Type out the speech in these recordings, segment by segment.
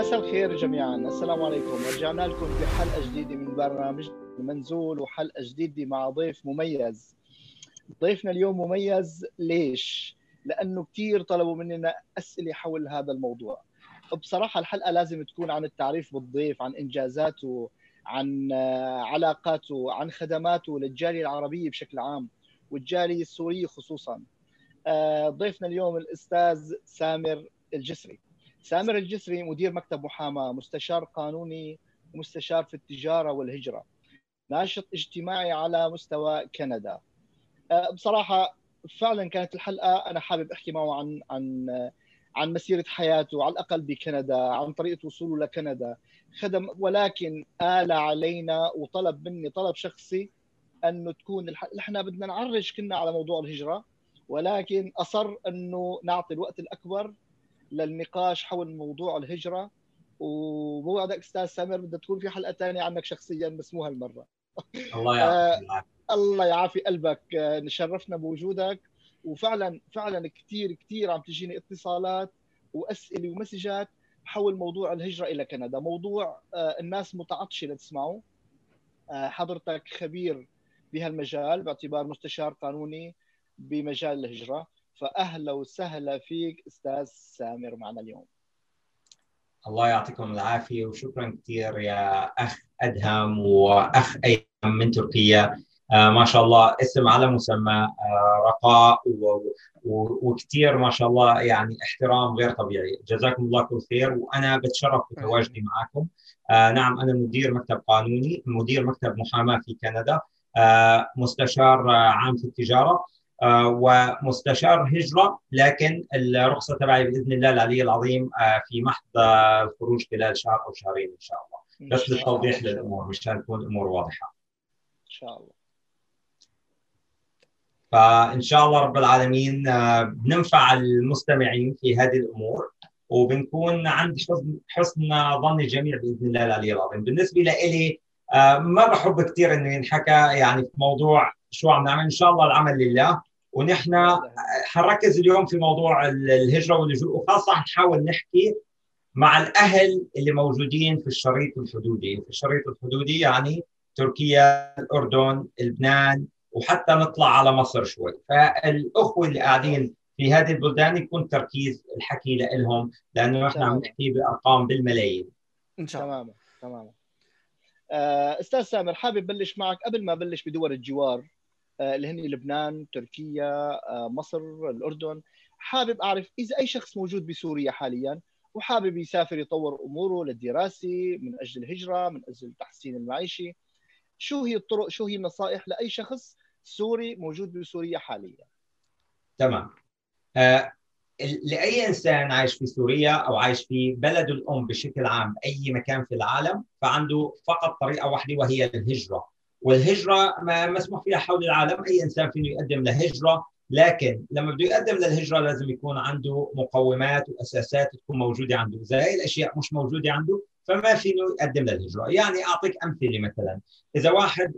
مساء الخير جميعا. السلام عليكم. رجعنا لكم بحلقه جديدة من برنامج المنزول وحلقة جديدة مع ضيف مميز. ضيفنا اليوم مميز. ليش؟ لأنه كثير طلبوا مننا أسئلة حول هذا الموضوع. بصراحة الحلقة لازم تكون عن التعريف بالضيف عن إنجازاته عن علاقاته عن خدماته للجالية العربية بشكل عام والجالية السورية خصوصا. آه، ضيفنا اليوم الأستاذ سامر الجسري. سامر الجسري مدير مكتب محاماة مستشار قانوني ومستشار في التجارة والهجرة ناشط اجتماعي على مستوى كندا آه، بصراحة فعلا كانت الحلقة أنا حابب أحكي معه عن عن عن مسيرة حياته على الأقل بكندا عن طريقة وصوله لكندا خدم ولكن آل علينا وطلب مني طلب شخصي انه تكون. إحنا بدنا نعرج كنا على موضوع الهجرة ولكن أصر أنه نعطي الوقت الأكبر للنقاش حول موضوع الهجرة وبوعدك أستاذ سامر بدها تكون في حلقة ثانية عنك شخصيا بس مو هالمرة. الله يعافيك الله يعافي قلبك. نشرفنا بوجودك. وفعلا فعلا كثير كثير عم تجيني اتصالات وأسئلة ومسجات حول موضوع الهجرة إلى كندا. موضوع الناس متعطشة لتسمعه. حضرتك خبير بهالمجال باعتبار مستشار قانوني بمجال الهجرة. فأهلا وسهلا فيك أستاذ سامر معنا اليوم. الله يعطيكم العافية وشكرا كثير يا أخ أدهم وأخ ايمن من تركيا. آه ما شاء الله اسم على مسمى آه رقاء وكثير ما شاء الله يعني احترام غير طبيعي. جزاكم الله كل خير وأنا بتشرف بتواجدي معكم آه نعم أنا مدير مكتب قانوني مدير مكتب محاماة في كندا آه مستشار عام في التجارة. آه ومستشار هجرة لكن الرخصة تبعي بإذن الله العلي العظيم آه في محض الخروج خلال شهر أو شهرين إن شاء الله. بس للتوضيح للأمور مشان تكون الأمور واضحة. إن شاء الله. فإن شاء الله رب العالمين بننفع المستمعين في هذه الأمور وبنكون عند حسن حسن ظن الجميع بإذن الله العلي العظيم. بالنسبة لي ما بحب كثير إنه ينحكى يعني في موضوع شو عم نعمل. إن شاء الله العمل لله. ونحن حنركز اليوم في موضوع الهجرة واللجوء وخاصة حنحاول نحكي مع الأهل اللي موجودين في الشريط الحدودي. في الشريط الحدودي يعني تركيا الأردن لبنان وحتى نطلع على مصر شوي. فالأخوة اللي قاعدين في هذه البلدان يكون تركيز الحكي لهم لأنه إحنا عم نحكي بأرقام بالملايين. إن شاء الله. تماما. تماما. أستاذ سامر حابب بلش معك قبل ما بلش بدول الجوار. اللي هن لبنان تركيا مصر الأردن. حابب أعرف إذا أي شخص موجود بسوريا حاليا وحابب يسافر يطور أموره للدراسة من أجل الهجرة من أجل التحسين المعيشي شو هي الطرق شو هي النصائح لأي شخص سوري موجود بسوريا حاليا؟ تمام. آه، لأي إنسان عايش في سوريا أو عايش في بلده الأم بشكل عام أي مكان في العالم فعنده فقط طريقة واحدة وهي الهجرة. والهجرة ما مسموح فيها حول العالم أي إنسان فيه يقدم لهجرة. لكن لما بده يقدم للهجرة لازم يكون عنده مقومات وأساسات تكون موجودة عنده. إذا هي الأشياء مش موجودة عنده فما فيه يقدم للهجرة. يعني أعطيك أمثلة مثلا. إذا واحد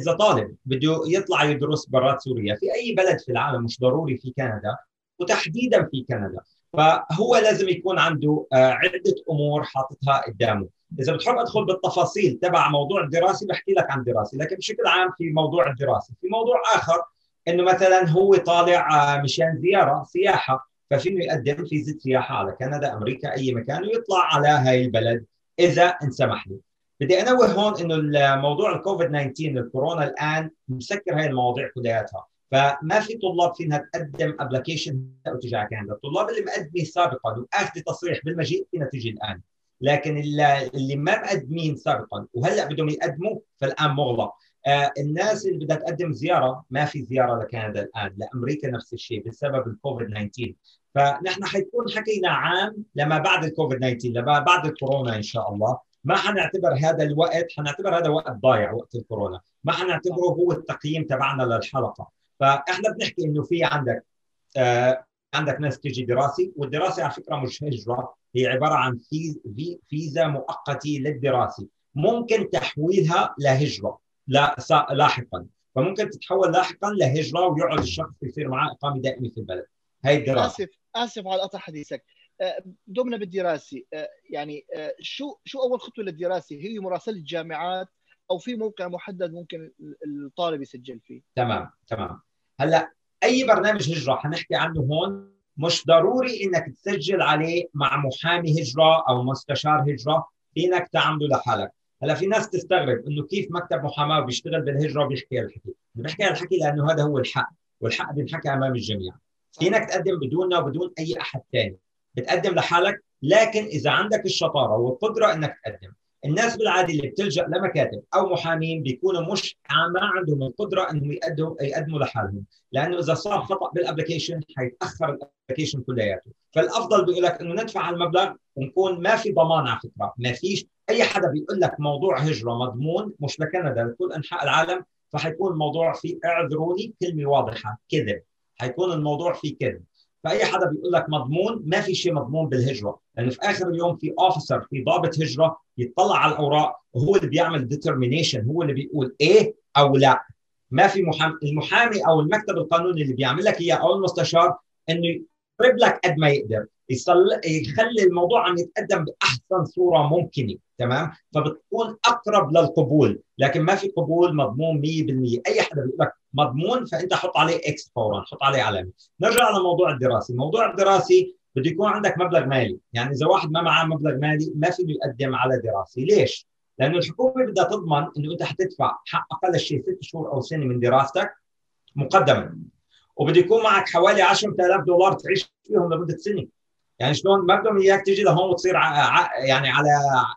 إذا طالب بده يطلع يدرس برات سوريا في أي بلد في العالم مش ضروري في كندا وتحديدا في كندا فهو لازم يكون عنده عدة أمور حاططها قدامه. إذا بتحب أدخل بالتفاصيل تبع موضوع الدراسي بحكي لك عن الدراسه لكن بشكل عام في موضوع الدراسه في موضوع آخر إنه مثلا هو طالع مشان زيارة سياحة ففينه يقدم فيزا سياحة على كندا أمريكا أي مكان ويطلع على هاي البلد إذا انسمح لي. بدي أنوه هون إنه الموضوع الكوفيد 19 الكورونا الآن مسكر هاي المواضيع كلياتها. فما في طلاب فينها تقدم application على كندا. الطلاب اللي مقدمين سابقا واخذ تصريح بالمجيء فينا تجي الآن. لكن اللي ما مقدمين سابقا وهلأ بدهم يقدموا فالآن مغلق. آه الناس اللي بدها تقدم زيارة ما في زيارة لكندا الآن لأمريكا نفس الشيء بسبب الكوفيد 19 فنحن حيكون حكينا عام لما بعد الكوفيد 19 لما بعد الكورونا إن شاء الله. ما حنعتبر هذا الوقت حنعتبر هذا وقت ضايع وقت الكورونا. ما حنعتبره هو التقييم تبعنا للحلقة. فإحنا بنحكي إنه في عندك آه عندك ناس تيجي دراسي والدراسه على فكرة مش هجرة هي عبارة عن فيز في فيزا مؤقتة للدراسه ممكن تحويلها لهجرة لا لاحقا. فممكن تتحول لاحقا لهجرة ويقعد الشخص يصير معاه إقامة دائمة في البلد. هي الدراسة. آسف آسف على قطع حديثك. دومنا بالدراسه يعني شو شو أول خطوة للدراسه هي مراسلة الجامعات أو في موقع محدد ممكن الطالب يسجل فيه؟ تمام تمام. هلأ أي برنامج هجرة حنحكي عنه هون مش ضروري إنك تسجل عليه مع محامي هجرة أو مستشار هجرة فينك تعمله لحالك. هلا في ناس تستغرب إنه كيف مكتب محاماة بيشتغل بالهجرة وبيحكي الحكي؟ بيحكي الحكي لأنه هذا هو الحق والحق بينحكى أمام الجميع. فينك تقدم بدوننا وبدون أي أحد ثاني بتقدم لحالك لكن إذا عندك الشطارة والقدرة إنك تقدم. الناس بالعادة اللي بتلجأ لمكاتب أو محامين بيكونوا مش ما عندهم القدرة إنهم يقدموا يقدموا لحالهم. لأنه إذا صار خطأ بال application حيتأخر ال application كلياته. فالأفضل بيقول لك إنه ندفع المبلغ ونكون ما في ضمان على فكرة. ما فيش أي حدا بيقول لك موضوع هجرة مضمون مش لكندا لكل أنحاء العالم فحيكون الموضوع فيه اعذروني كلمة واضحة كذب. حيكون الموضوع فيه كذب. فأي حدا بيقول لك مضمون ما في شيء مضمون بالهجرة. لأنه في آخر اليوم في officer في ضابط هجرة يطلع على الأوراق وهو اللي بيعمل determination هو اللي بيقول إيه أو لا. ما في محامي المحامي أو المكتب القانوني اللي بيعمل لك إياه أو المستشار إنه يقرب لك قد ما يقدر. يخلي الموضوع عم يتقدم بأحسن صورة ممكنة تمام؟ فبتكون أقرب للقبول. لكن ما في قبول مضمون 100% أي حدا بيقول لك مضمون فأنت حط عليه إكس فورا حط عليه علامة. نرجع لموضوع الدراسي. الموضوع الدراسي بده يكون عندك مبلغ مالي. يعني إذا واحد ما معاه مبلغ مالي ما فيه يقدم على دراسي. ليش؟ لأنه الحكومة بدها تضمن إنه أنت حتدفع حق أقل شيء ست شهور أو سنة من دراستك مقدما. وبده يكون معك حوالي 10000 دولار تعيش فيهم لمدة سنة. يعني شلون؟ ما بدهم إياك تيجي لهون وتصير ع... يعني على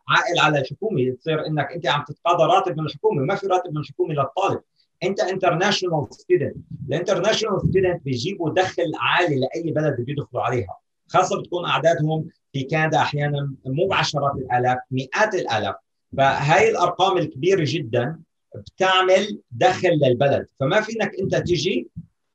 عائل على الحكومة. تصير إنك أنت عم تتقاضى راتب من الحكومة. ما في راتب من الحكومة للطالب. انت international student ال international student بيجيبوا دخل عالي لأي بلد بيدخلوا عليها. خاصة بتكون أعدادهم في كندا أحيانا مو بعشرات الآلاف مئات الآلاف. فهاي الأرقام الكبيرة جدا بتعمل دخل للبلد. فما فينك أنت تيجي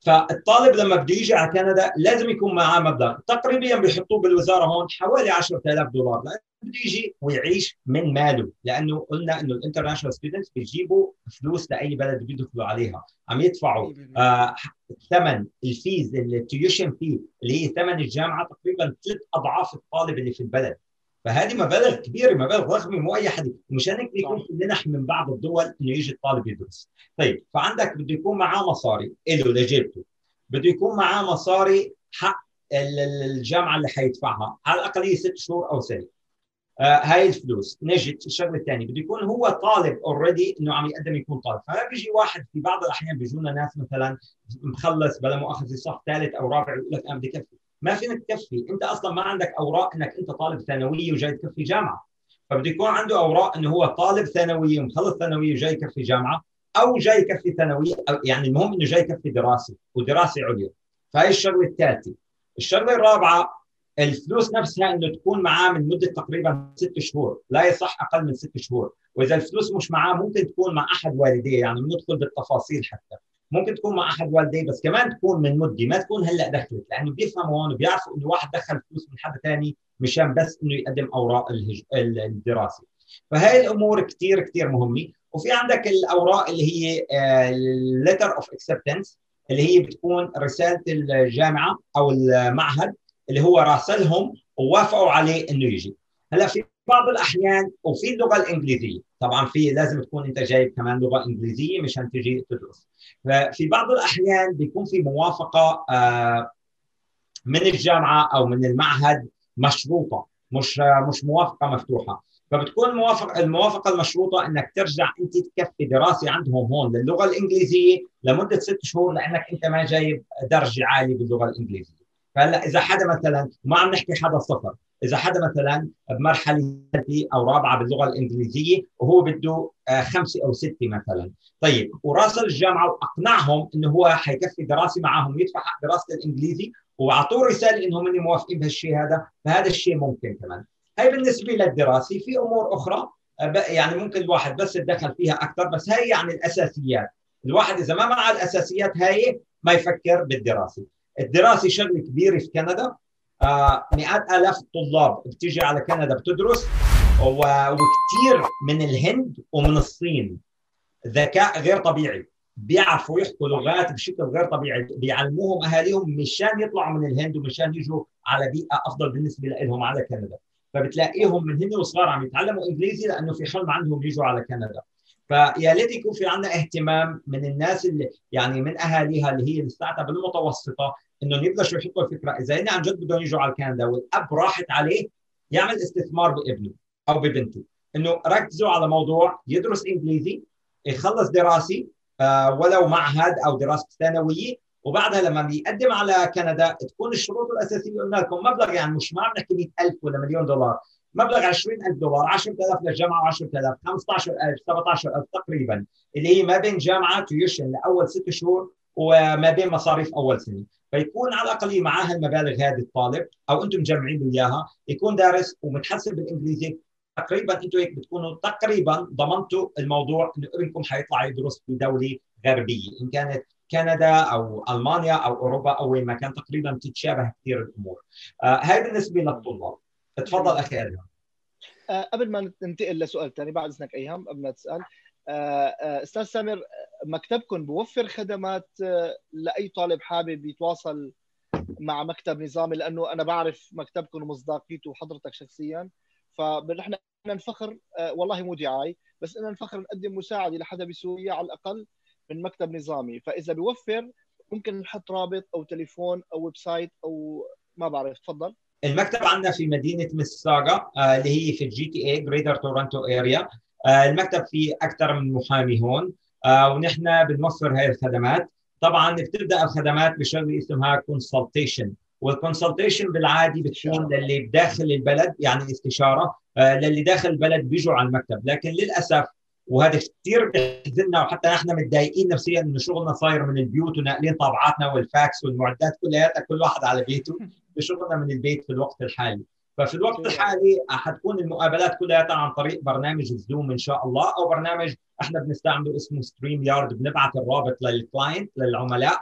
فالطالب لما بده يجي على كندا لازم يكون معاه مبلغ. تقريبا بيحطوه بالوزارة هون حوالي 10000 دولار. لأنه بده يجي ويعيش من ماله. لأنه قلنا إنه ال international students بيجيبوا فلوس لأي بلد بيدخلوا عليها. عم يدفعوا آه ثمن ال fees ال tuition fee اللي هي ثمن الجامعة تقريبا ثلاث أضعاف الطالب اللي في البلد. فهذه مبالغ كبيرة مبالغ ضخمه مو اي حد مشان هيك بيكون في منح من بعض الدول انه يجي الطالب يدرس. طيب فعندك بده يكون معاه مصاري. له لجيبته. بده يكون معاه مصاري حق الجامعة اللي حيدفعها. على الأقل ست شهور أو سنة. آه هاي الفلوس. نجت الشغلة الثانية. بده يكون هو طالب already إنه عم يقدم يكون طالب. فما بيجي واحد في بعض الأحيان بيجونا ناس مثلا مخلص بلا مؤاخذة صف ثالث أو رابع يقول لك أنا بدي كفي. ما فينك تكفي. انت أصلا ما عندك أوراق إنك أنت طالب ثانوية وجاي تكفي جامعة. فبده يكون عنده أوراق إنه هو طالب ثانوية ومخلص ثانوية وجاي يكفي جامعة أو جاي يكفي ثانوية أو يعني المهم إنه جاي يكفي دراسة ودراسة عليا. فهي الشغلة الثالثة. الشغلة الرابعة الفلوس نفسها إنه تكون معاه من مدة تقريبا ست شهور. لا يصح أقل من ست شهور. وإذا الفلوس مش معاه ممكن تكون مع أحد والديه يعني بندخل بالتفاصيل حتى. ممكن تكون مع أحد والديه بس كمان تكون من مده ما تكون هلأ دخلت لأنه بيفهموا هون وبيعرفوا إنه واحد دخل فلوس من حدا ثاني مشان بس إنه يقدم أوراق الهج... الدراسة. فهي الأمور كثير كثير مهمة. وفي عندك الأوراق اللي هي letter of acceptance اللي هي بتكون رسالة الجامعة أو المعهد اللي هو راسلهم ووافقوا عليه إنه يجي. هلا في بعض الأحيان وفي اللغة الإنجليزية. طبعا في لازم تكون أنت جايب كمان لغة إنجليزية مشان تجي تدرس. ففي بعض الأحيان بيكون في موافقة من الجامعة أو من المعهد مشروطة مش مش موافقة مفتوحة. فبتكون الموافقه الموافقة المشروطة إنك ترجع أنت تكفي دراسة عندهم هون للغة الإنجليزية لمدة ست شهور لأنك أنت ما جايب درجة عالية باللغة الإنجليزية. فهلأ إذا حدا مثلا ما عم نحكي حدا صفر إذا حدا مثلا بمرحلة ثالثه أو رابعة باللغة الإنجليزية وهو بده خمسة أو ستة مثلا. طيب وراسل الجامعة وأقنعهم إنه هو حيكفي دراسة معهم ويدفع حق دراسة الإنجليزي وأعطوه رسالة إنهم من موافقين بهالشيء هذا فهذا الشيء ممكن كمان. هي بالنسبة للدراسة. في أمور أخرى يعني ممكن الواحد بس يتدخل فيها أكثر بس هي يعني الأساسيات. الواحد إذا ما معه الأساسيات هاي ما يفكر بالدراسة. الدراسة شغلة كبيرة في كندا. آه مئات آلاف الطلاب بتيجي على كندا بتدرس وكثير من الهند ومن الصين. ذكاء غير طبيعي. بيعرفوا يحكوا لغات بشكل غير طبيعي. بيعلموهم أهاليهم مشان يطلعوا من الهند ومشان يجوا على بيئة أفضل بالنسبة لهم على كندا. فبتلاقيهم من هن وصغار عم يتعلموا إنجليزي لأنه في حلم عندهم يجوا على كندا. فيا ليت يكون في عندنا اهتمام من الناس اللي يعني من أهاليها اللي هي الستارت المتوسطه انهم يبلشوا يحطوا الفكرة إذا هن عن جد بدهم يجوا على كندا والأب راحت عليه يعمل استثمار بابنه أو ببنته. إنه ركزوا على موضوع يدرس إنجليزي يخلص دراسي آه ولو معهد أو دراسة ثانوية. وبعدها لما بيقدم على كندا تكون الشروط الأساسية اللي قلنا لكم. مبلغ يعني مش ما عم نحكي 100000 ولا مليون دولار. مبلغ 20000 دولار 10000 للجامعة 10000 15000 17000 تقريبا. اللي هي ما بين جامعة tuition لأول ست شهور وما بين مصاريف أول سنة. فيكون على الأقل معاه المبالغ هذه الطالب أو أنتم مجمعين له اياها يكون دارس ومتحسن بالإنجليزي تقريبا أنتم هيك بتكونوا تقريبا ضمنتوا الموضوع إنه ابنكم حيطلع يدرس في دوله غربية إن كانت كندا أو ألمانيا أو أوروبا أو وين ما كان تقريبا بتتشابه كثير الأمور. آه هاي بالنسبة للطلاب. تفضل أخي أدهم. آه قبل ما ننتقل لسؤال ثاني بعد إذنك ايهم قبل ما تسأل أستاذ سامر مكتبكم بوفر خدمات آه لأي طالب حابب يتواصل مع مكتب نظامي؟ لأنه أنا بعرف مكتبكم ومصداقيته وحضرتك شخصيا فنحن نفخر آه والله مو دعاي بس ان نفخر نقدم مساعدة لحدا بسوريا على الأقل من مكتب نظامي. فإذا بيوفر ممكن نحط رابط أو تليفون أو website أو ما بعرف تفضل. المكتب عندنا في مدينة مسيساغا آه اللي هي في ال GTA Greater Toronto Area آه المكتب فيه أكثر من محامي هون. آه ونحن بنوفر هاي الخدمات. طبعا بتبدأ الخدمات بشغله اسمها consultation وال consultation بالعادي بتكون للي بداخل البلد يعني استشارة. آه للي داخل البلد بيجوا على المكتب. لكن للأسف وهذا كثير بيحزننا وحتى نحن متضايقين نفسيا إنه شغلنا صاير من البيوت وناقلين طابعاتنا والفاكس والمعدات كلها كل واحد على بيته. بشغلنا من البيت في الوقت الحالي. ففي الوقت الحالي حتكون المقابلات كلها عن طريق برنامج ال Zoom إن شاء الله أو برنامج إحنا بنستعمله اسمه StreamYard بنبعث الرابط لل client للعملاء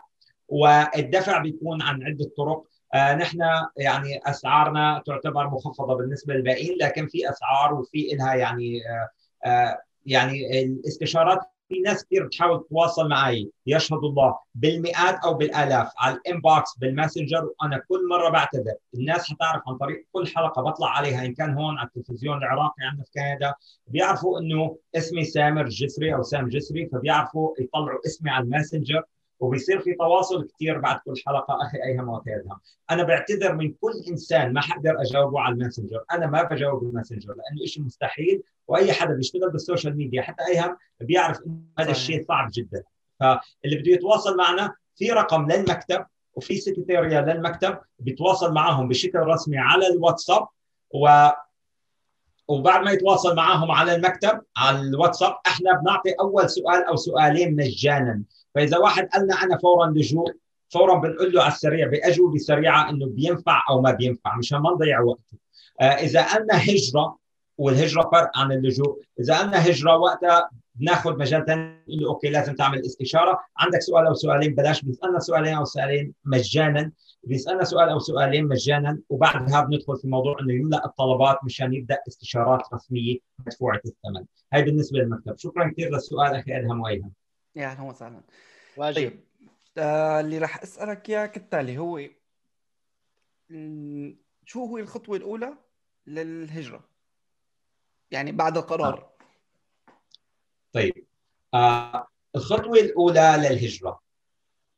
والدفع بيكون عن عدة طرق. آه نحن يعني أسعارنا تعتبر مخفضة بالنسبة للباقيين لكن في أسعار وفي لها يعني آه آه يعني الاستشارات في ناس كثير بتحاول تتواصل معي يشهد الله بالمئات أو بالآلاف على ال inbox بال Messenger وأنا كل مرة بعتذر. الناس حتعرف عن طريق كل حلقة بطلع عليها إن كان هون على التلفزيون العراقي عندنا في كندا. بيعرفوا إنه اسمي سامر جسري أو سام جسري فبيعرفوا يطلعوا اسمي على ال Messenger. وبيصير في تواصل كثير بعد كل حلقة أخي ايهم وتأكدهم أنا بعتذر من كل إنسان ما حقدر أجاوبه على ال Messenger. أنا ما بجاوب ال Messenger لأنه شيء مستحيل وأي حدا بيشتغل بال social media حتى ايهم بيعرف إنه هذا الشيء صعب جدا. فاللي بده يتواصل معنا في رقم للمكتب وفي سكرتيريا للمكتب بيتواصل معهم بشكل رسمي على الواتساب و وبعد ما يتواصل معهم على المكتب على الواتساب إحنا بنعطي أول سؤال أو سؤالين مجانا. فإذا واحد قالنا أنا فورا لجوء فورا بنقول له على السريع بأجوبة سريعة إنه بينفع أو ما بينفع مشان ما نضيع وقته. آه إذا قالنا هجرة والهجرة فرق عن اللجوء. إذا قالنا هجرة وقتها بناخذ مجال ثاني له أوكي لازم تعمل استشارة. عندك سؤال أو سؤالين بلاش بيسالنا سؤالين أو سؤالين مجانا بيسالنا سؤال أو سؤالين مجانا وبعدها بندخل في موضوع إنه يملأ الطلبات مشان يبدأ استشارات رسمية مدفوعة الثمن. هاي بالنسبة للمكتب. شكرا كثير للسؤال أخي أدهم وأيهم. يا أهلا وسهلا واجب. طيب آه اللي راح أسألك اياه كالتالي هو شو هو الخطوة الأولى للهجرة؟ يعني بعد القرار. آه. طيب آه الخطوة الأولى للهجرة.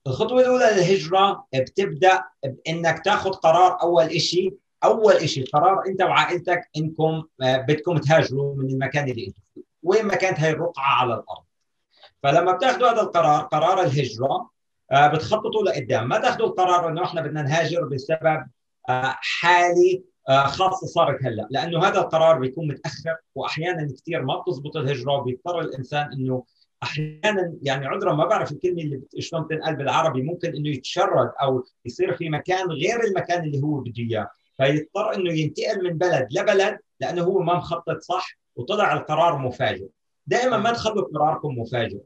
الخطوة الأولى للهجرة بتبدأ بإنك تاخذ قرار أول شيء أول شيء قرار أنت وعائلتك إنكم بدكم تهاجروا من المكان اللي أنتم فيه. وين ما كانت هاي الرقعة على الأرض؟ فلما بتاخذوا هذا القرار قرار الهجرة بتخططوا لقدام. ما تاخذوا القرار إنه إحنا بدنا نهاجر بسبب حالي خاصه صارت هلا. لأنه هذا القرار بيكون متأخر واحيانا كثير ما بتزبط الهجرة وبيضطر الإنسان إنه أحيانا يعني عذرا ما بعرف الكلمة اللي شلون تنقال بالعربي ممكن إنه يتشرد أو يصير في مكان غير المكان اللي هو بده إياه. فيضطر إنه ينتقل من بلد لبلد لأنه هو ما مخطط صح وطلع القرار مفاجئ. دائما ما تخلوا قراركم مفاجئ.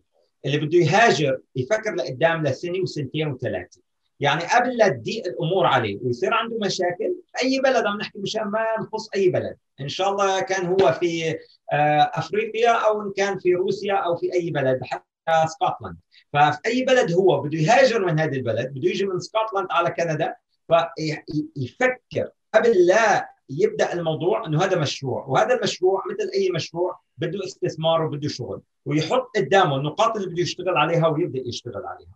اللي بده يهاجر يفكر لقدام لسنة وسنتين وثلاثة. يعني قبل لا تضيق الأمور عليه ويصير عنده مشاكل أي بلد عم نحكي مشان ما نخص أي بلد. إن شاء الله كان هو في أفريقيا أو إن كان في روسيا أو في أي بلد حتى سكوتلاند. ففي اي بلد هو بده يهاجر من هذا البلد بده يجي من سكوتلاند على كندا فيفكر قبل لا يبدأ الموضوع إنه هذا مشروع وهذا المشروع مثل أي مشروع بده استثمار وبده شغل ويحط قدامه النقاط اللي بده يشتغل عليها ويبدأ يشتغل عليها.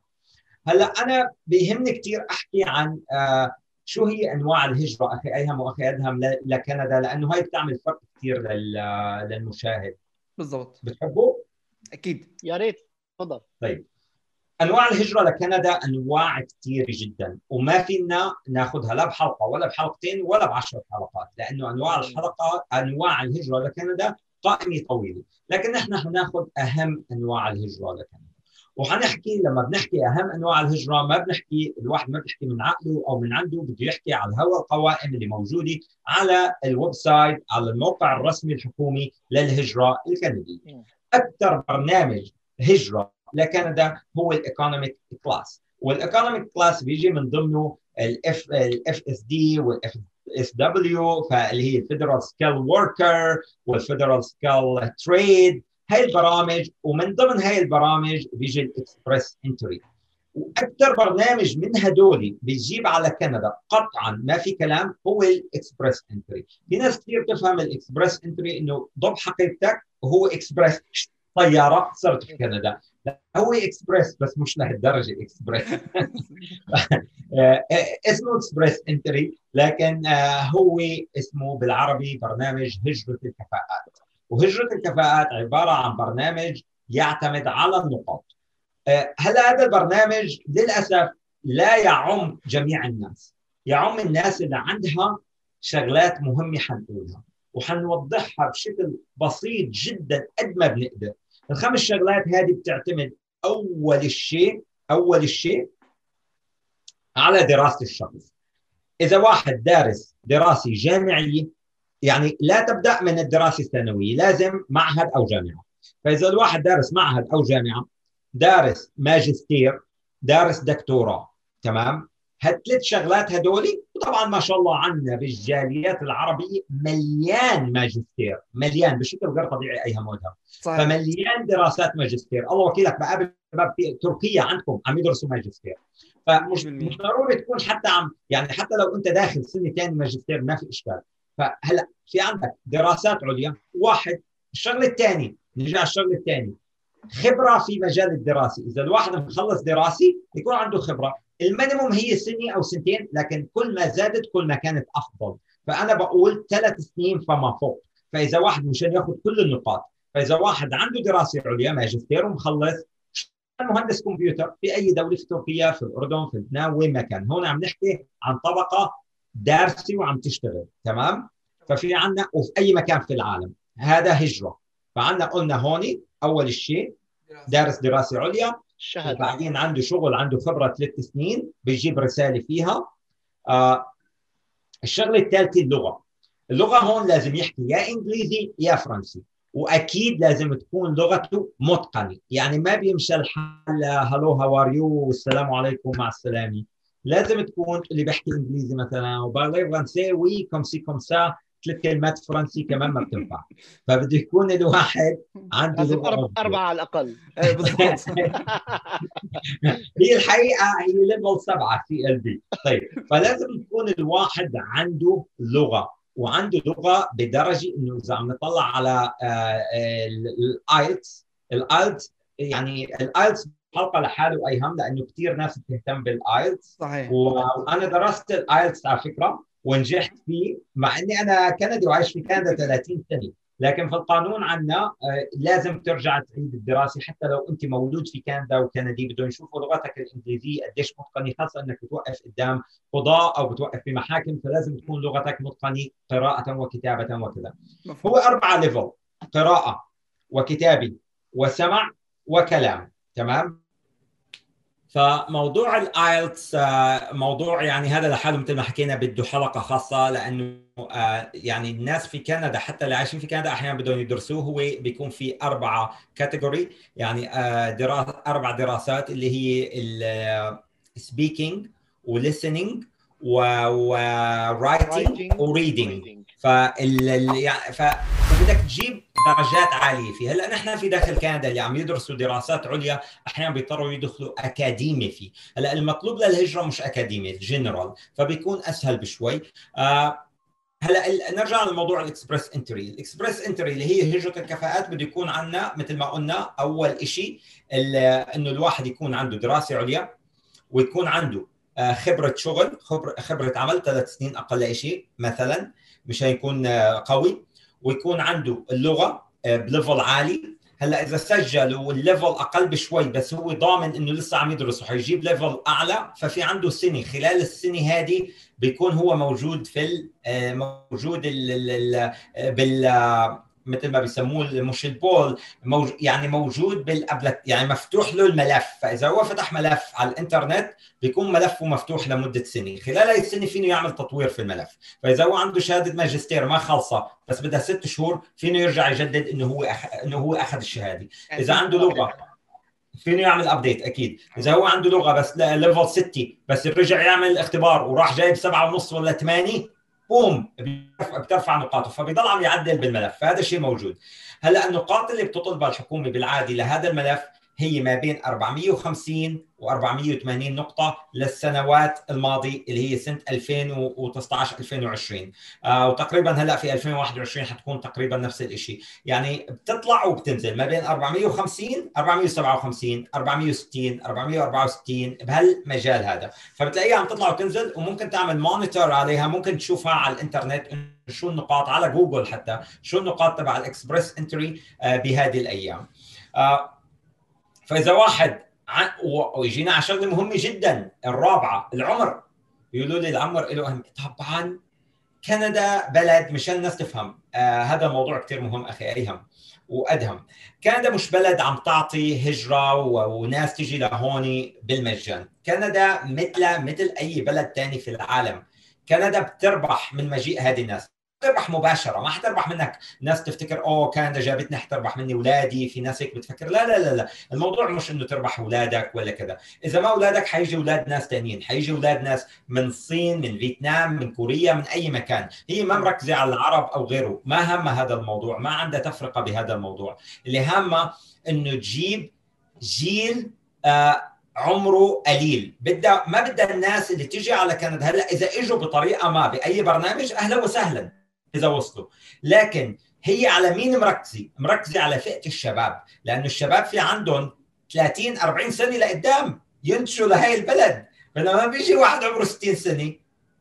هلأ أنا بيهمني كثير أحكي عن آه شو هي أنواع الهجرة أخي أيهم وأخي أدهم لكندا لأنه هاي بتعمل فرق كثير للمشاهد. بالضبط. بتحبوا؟ أكيد. يا ريت. تفضل. طيب. أنواع الهجرة لكندا أنواع كثيره جدا وما فينا ناخذها لا بحلقة ولا بحلقتين ولا بعشر حلقات لأنه أنواع الحلقة أنواع الهجرة لكندا قائمه طويلة لكن نحن حناخذ أهم أنواع الهجرة لكندا. وحنحكي لما بنحكي أهم أنواع الهجرة ما بنحكي الواحد ما بيحكي من عقله أو من عنده بده يحكي على الهواء القوائم اللي موجودة على ال website على الموقع الرسمي الحكومي للهجرة الكندية. أكثر برنامج هجرة لكندا هو ال economic class. وال economic class بيجي من ضمنه ال F ال FST وال FSW فاللي هي ال Federal Skilled Worker وال Federal Skilled Trade هاي البرامج ومن ضمن هاي البرامج بيجي ال Express Entry وأكثر برنامج من هدول بيجيب على كندا قطعا ما في كلام هو ال Express Entry في ناس كثير تفهم ال Express Entry إنه ضب حقيبتك وهو اكسبرس طيارة صرت في كندا. هو اكسبرس بس مش لهالدرجة اكسبرس اسمه Express Entry لكن هو اسمه بالعربي برنامج هجرة الكفاءات. وهجرة الكفاءات عبارة عن برنامج يعتمد على النقاط. هلا هذا البرنامج للأسف لا يعم جميع الناس؟ يعم الناس اللي عندها شغلات مهمة حنقولها وحنوضحها بشكل بسيط جدا قد ما بنقدر. الخمس شغلات هذه بتعتمد أول شيء أول شيء على دراسة الشخص. إذا واحد دارس دراسة جامعية يعني لا تبدأ من الدراسة الثانوية لازم معهد أو جامعة. فإذا الواحد دارس معهد أو جامعة دارس ماجستير دارس دكتوراه تمام؟ هالثلاث شغلات هدولي وطبعا ما شاء الله عندنا بالجاليات العربية مليان ماجستير مليان بشكل غير طبيعي ايها مودها فمليان دراسات ماجستير. الله وكيلك بقابل شباب في تركيا عندكم عم يدرسوا ماجستير. فمش مش ضروري تكون حتى عم يعني حتى لو أنت داخل سنة ثاني ماجستير ما في إشكال. فهلأ في عندك دراسات عليا. واحد الشغلة الثانية نرجع على الشغله الثانية خبرة في مجال الدراسة. إذا الواحد مخلص دراسي يكون عنده خبرة. ال minimum هي سنة أو سنتين لكن كل ما زادت كل ما كانت أفضل. فأنا بقول ثلاث سنين فما فوق. فإذا واحد مشان ياخذ كل النقاط فإذا واحد عنده دراسة عليا ماجستير ومخلص مهندس كمبيوتر في أي دولة في تركيا في الأردن في لبنان وين ما كان. هون عم نحكي عن طبقة دارسة وعم تشتغل. تمام؟ ففي عندنا وفي أي مكان في العالم. هذا هجرة. فعندنا قلنا هون أول شيء دارس دراسة عليا. الشهاده بعدين عنده شغل عنده خبرة ثلاث سنين بيجيب رسالة فيها. آه الشغلة الثالثة اللغة. اللغة هون لازم يحكي يا إنجليزي يا فرنسي. وأكيد لازم تكون لغته متقنة. يعني ما بيمشي الحال hello how are you والسلام عليكم مع السلامة. لازم تكون اللي بيحكي إنجليزي مثلا. و parler فرنسي oui comme ci comme ça ثلاث كلمات فرنسي كمان ما بتنفع. فبده يكون الواحد عنده لازم لغه أربعة, على الأقل. إيه، بالضبط. هي الحقيقة هي level سبعة CLB طيب فلازم يكون الواحد عنده لغة وعنده لغة بدرجة إنه إذا عم نطلع على ال IELTS ال IELTS يعني ال IELTS حلقه لحاله أيهم لأنه كثير ناس بتهتم بال IELTS صحيح. وأنا درست ال IELTS على فكرة. ونجحت فيه مع إني أنا كندي وعايش في كندا 30 سنة. لكن في القانون عندنا آه، لازم ترجع تعيد الدراسة حتى لو أنت مولود في كندا وكندي بدهم يشوفوا لغتك الإنجليزية قديش متقنة خاصة إنك بتوقف قدام قضاء أو بتوقف في محاكم فلازم تكون لغتك متقنة قراءة وكتابة وكذا. هو أربعة level قراءة وكتابة وسمع وكلام تمام؟ فموضوع ال IELTS موضوع يعني هذا لحاله مثل ما حكينا بده حلقة خاصة لأنه آه، يعني الناس في كندا حتى اللي عايشين في كندا أحيانا بدهم يدرسوه هو بيكون في أربعة category يعني دراسه أربع دراسات اللي هي السبيكينج وليسننج ورايتنج وريدنج فال يعني فبدك تجيب درجات عالية فيه هلأ نحن في داخل كندا اللي عم يدرسوا دراسات عليا أحيانا بيضطروا يدخلوا اكاديمي فيه. هلأ المطلوب للهجرة مش اكاديمي جنرال فبيكون أسهل بشوي. آه هلأ نرجع لموضوع ال Express Entry. ال Express Entry اللي هي هجرة الكفاءات بده يكون عندنا مثل ما قلنا أول شيء إنه الواحد يكون عنده دراسة عليا ويكون عنده آه، خبرة شغل خبرة عمل ثلاث سنين أقل شيء مثلا. مشان يكون آه، قوي ويكون عنده اللغة آه، ب level عالي. هلأ إذا سجل وال level أقل بشوي بس هو ضامن إنه لسه عم يدرس وحيجيب level أعلى. ففي عنده سنة. خلال السنة هذه بيكون هو موجود في موجود بال مثل ما بيسموه مش ال pool موج... يعني موجود بال applic يعني مفتوح له الملف. فإذا هو فتح ملف على الإنترنت بيكون ملفه مفتوح لمدة سنة. خلال هاي السنة فينه يعمل تطوير في الملف. فإذا هو عنده شهادة ماجستير ما خلصه بس بدها ست شهور فينه يرجع يجدد إنه هو أخ... إنه هو أخذ الشهادة. إذا عنده لغة فينه يعمل update أكيد. إذا هو عنده لغة بس level 6 بس رجع يعمل اختبار وراح جايب سبعة ونص ولا 8 بوم بترفع نقاطه فبيضل عم يعدل بالملف فهذا الشيء موجود. هلأ النقاط اللي بتطلبها الحكومة بالعادة لهذا الملف هي ما بين 450 و480 نقطة للسنوات الماضية اللي هي سنة 2019 2020 آه وتقريبا هلأ في 2021 حتكون تقريبا نفس الشيء يعني بتطلع وبتنزل ما بين 450 457 460 464 بهالمجال هذا. فبتلاقيها عم تطلع وتنزل وممكن تعمل مونيتور عليها ممكن تشوفها على الإنترنت شو النقاط على جوجل حتى شو النقاط تبع ال Express Entry آه بهذه الأيام. آه فإذا واحد ويجينا على شغلة مهمة جدا الرابعة العمر. يقولوا لي العمر له أهم طبعا كندا بلد مشان الناس تفهم. آه هذا الموضوع كثير مهم أخي أيهم وأدهم. كندا مش بلد عم تعطي هجرة وناس تيجي لهون بالمجان. كندا مثل مثل أي بلد ثاني في العالم. كندا بتربح من مجيء هذه الناس. تربح مباشرة ما حتربح منك. ناس تفتكر أوه كندا جابتني حتربح مني اولادي في ناس هيك بتفكر لا لا لا لا الموضوع مش إنه تربح أولادك ولا كذا. إذا ما أولادك حيجي أولاد ناس ثانيين حيجي أولاد ناس من الصين من فيتنام من كوريا من أي مكان. هي ما مركزة على العرب أو غيره. ما همها هذا الموضوع ما عندها تفرقة بهذا الموضوع. اللي هامه إنه تجيب جيل آه عمره قليل. بدها ما بدها الناس اللي تيجي على كندا. هلأ إذا إجوا بطريقة ما بأي برنامج أهلا وسهلا. إذا وصلوا. لكن هي على مين مركزه؟ مركزه على فئة الشباب لأنه الشباب في عندهم 30 40 سنة لقدام ينتشوا لهي البلد. بينما بيجي واحد عمره 60 سنة.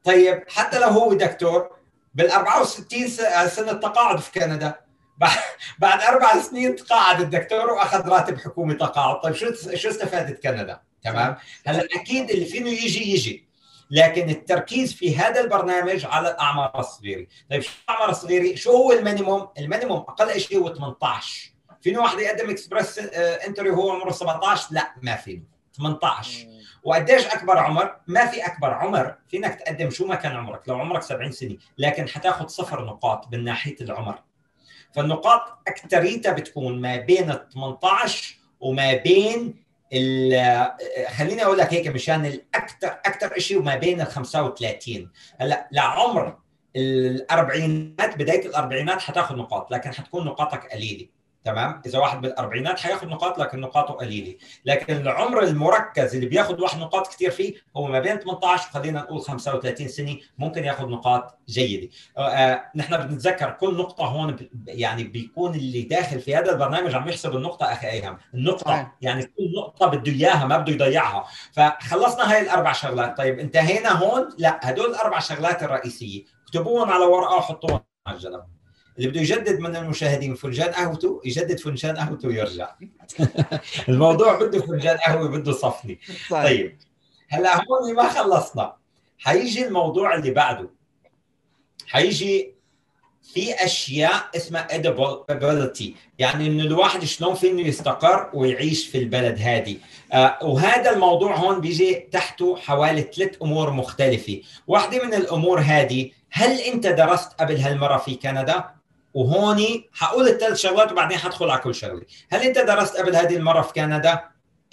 طيب حتى لو هو دكتور بال 64 سنة تقاعد في كندا. بعد أربع سنين تقاعد الدكتور وأخذ راتب حكومي تقاعد. طيب شو شو استفادت كندا؟ تمام؟ هلأ أكيد اللي فينه يجي يجي. لكن التركيز في هذا البرنامج على الأعمار الصغيرة. طيب شو الأعمار الصغيرة؟ شو هو ال minimum؟ ال minimum أقل شيء هو 18 فينه واحد يقدم Express Entry وهو عمره 17 لا ما فينه 18 وقديش أكبر عمر؟ ما في أكبر عمر. فينك تقدم شو ما كان عمرك. لو عمرك 70 سنة لكن حتاخذ صفر نقاط من ناحية العمر. فالنقاط اكثريتها بتكون ما بين ال 18 وما بين خليني أقول لك هيك مشان الاكثر أكثر شيء ما بين ال 35 هلأ لعمر الأربعينات بداية الأربعينات حتاخذ نقاط لكن حتكون نقاطك قليلة. تمام؟ إذا واحد بالأربعينات حياخذ نقاط لكن نقاطه قليلة. لكن العمر المركز اللي بياخذ واحد نقاط كثير فيه هو ما بين 18 وخلينا نقول 35 سنة ممكن ياخذ نقاط جيدة. آه, آه، نحن بنتذكر كل نقطة هون يعني بيكون اللي داخل في هذا البرنامج عم يحسب النقطة أخي أيهم. النقطة يعني كل نقطة بده إياها ما بده يضيعها. فخلصنا هاي الأربع شغلات. طيب انتهينا هون؟ لا هدول الأربع شغلات الرئيسية. اكتبوهم على ورقة وحطوهم على الجنب. اللي بده يجدد من المشاهدين فنجان قهوته يجدد فنجان قهوته ويرجع. الموضوع بده فنجان قهوة بده صفني. طيب. هلأ هون ما خلصنا. حيجي الموضوع اللي بعده. حيجي في أشياء اسمها edibility يعني إنه الواحد شلون فينه يستقر ويعيش في البلد هذه آه وهذا الموضوع هون بيجي تحته حوالي ثلاث أمور مختلفة. واحدة من الأمور هذه هل أنت درست قبل هالمرة في كندا؟ وهوني حقول الثلاث شغلات وبعدين حدخل على كل شغلة. هل انت درست قبل هذه المرة في كندا؟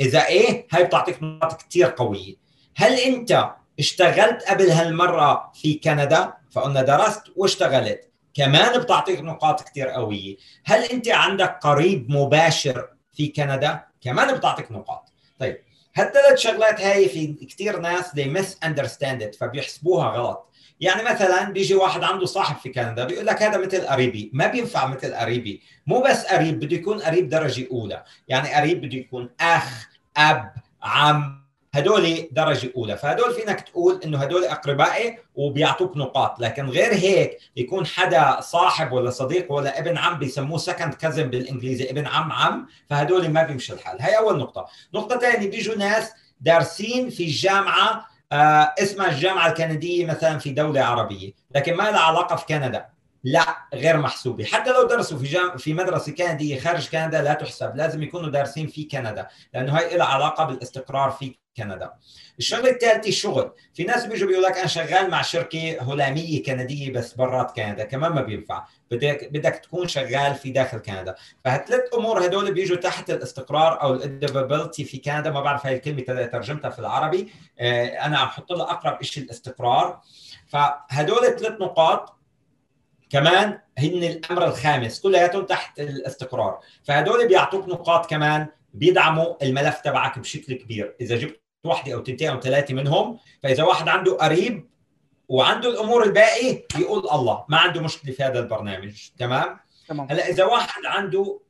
إذا إيه هاي بتعطيك نقاط كثير قوية. هل انت اشتغلت قبل هالمرة في كندا؟ فقلنا درست واشتغلت. كمان بتعطيك نقاط كثير قوية. هل انت عندك قريب مباشر في كندا؟ كمان بتعطيك نقاط. طيب هالثلاث شغلات هاي في كثير ناس they misunderstand it فبيحسبوها غلط. يعني مثلا بيجي واحد عنده صاحب في كندا بيقول لك هذا مثل قريبي ما بينفع مثل قريبي مو بس قريب بده يكون قريب درجة أولى. يعني قريب بده يكون أخ أب عم هدول درجة أولى. فهدول فينك تقول إنه هدول أقربائي وبيعطوك نقاط. لكن غير هيك يكون حدا صاحب ولا صديق ولا ابن عم بيسموه second cousin بالإنجليزي ابن عم عم. فهدول ما بيمشي الحال. هي أول نقطة. نقطة ثانية بيجوا ناس دارسين في الجامعة اسمها الجامعة الكندية مثلا في دولة عربية. لكن ما لها علاقة في كندا. لا غير محسوبة. حتى لو درسوا في جام... في مدرسة كندية خارج كندا لا تحسب. لازم يكونوا دارسين في كندا. لأنه هي لها علاقة بالاستقرار في كندا. الشغله الثالثه الشغل في ناس بيجوا بيقول لك أنا شغال مع شركة هولاميه كندية بس برات كندا كمان ما بينفع. بدك بدك تكون شغال في داخل كندا. فهالثلاث أمور هدول بيجوا تحت الاستقرار أو الادبابيلتي في كندا. ما بعرف هاي الكلمة ترجمتها في العربي. أنا عم أحط لها أقرب شيء الاستقرار. فهدول ثلاث نقاط كمان هن الأمر الخامس كلياتهم تحت الاستقرار. فهدول بيعطوك نقاط كمان بيدعموا الملف تبعك بشكل كبير. إذا جبت واحدة أو تنتين أو ثلاثة منهم فإذا واحد عنده قريب وعنده الأمور الباقي يقول الله ما عنده مشكلة في هذا البرنامج. تمام؟ تمام. هلأ إذا واحد عنده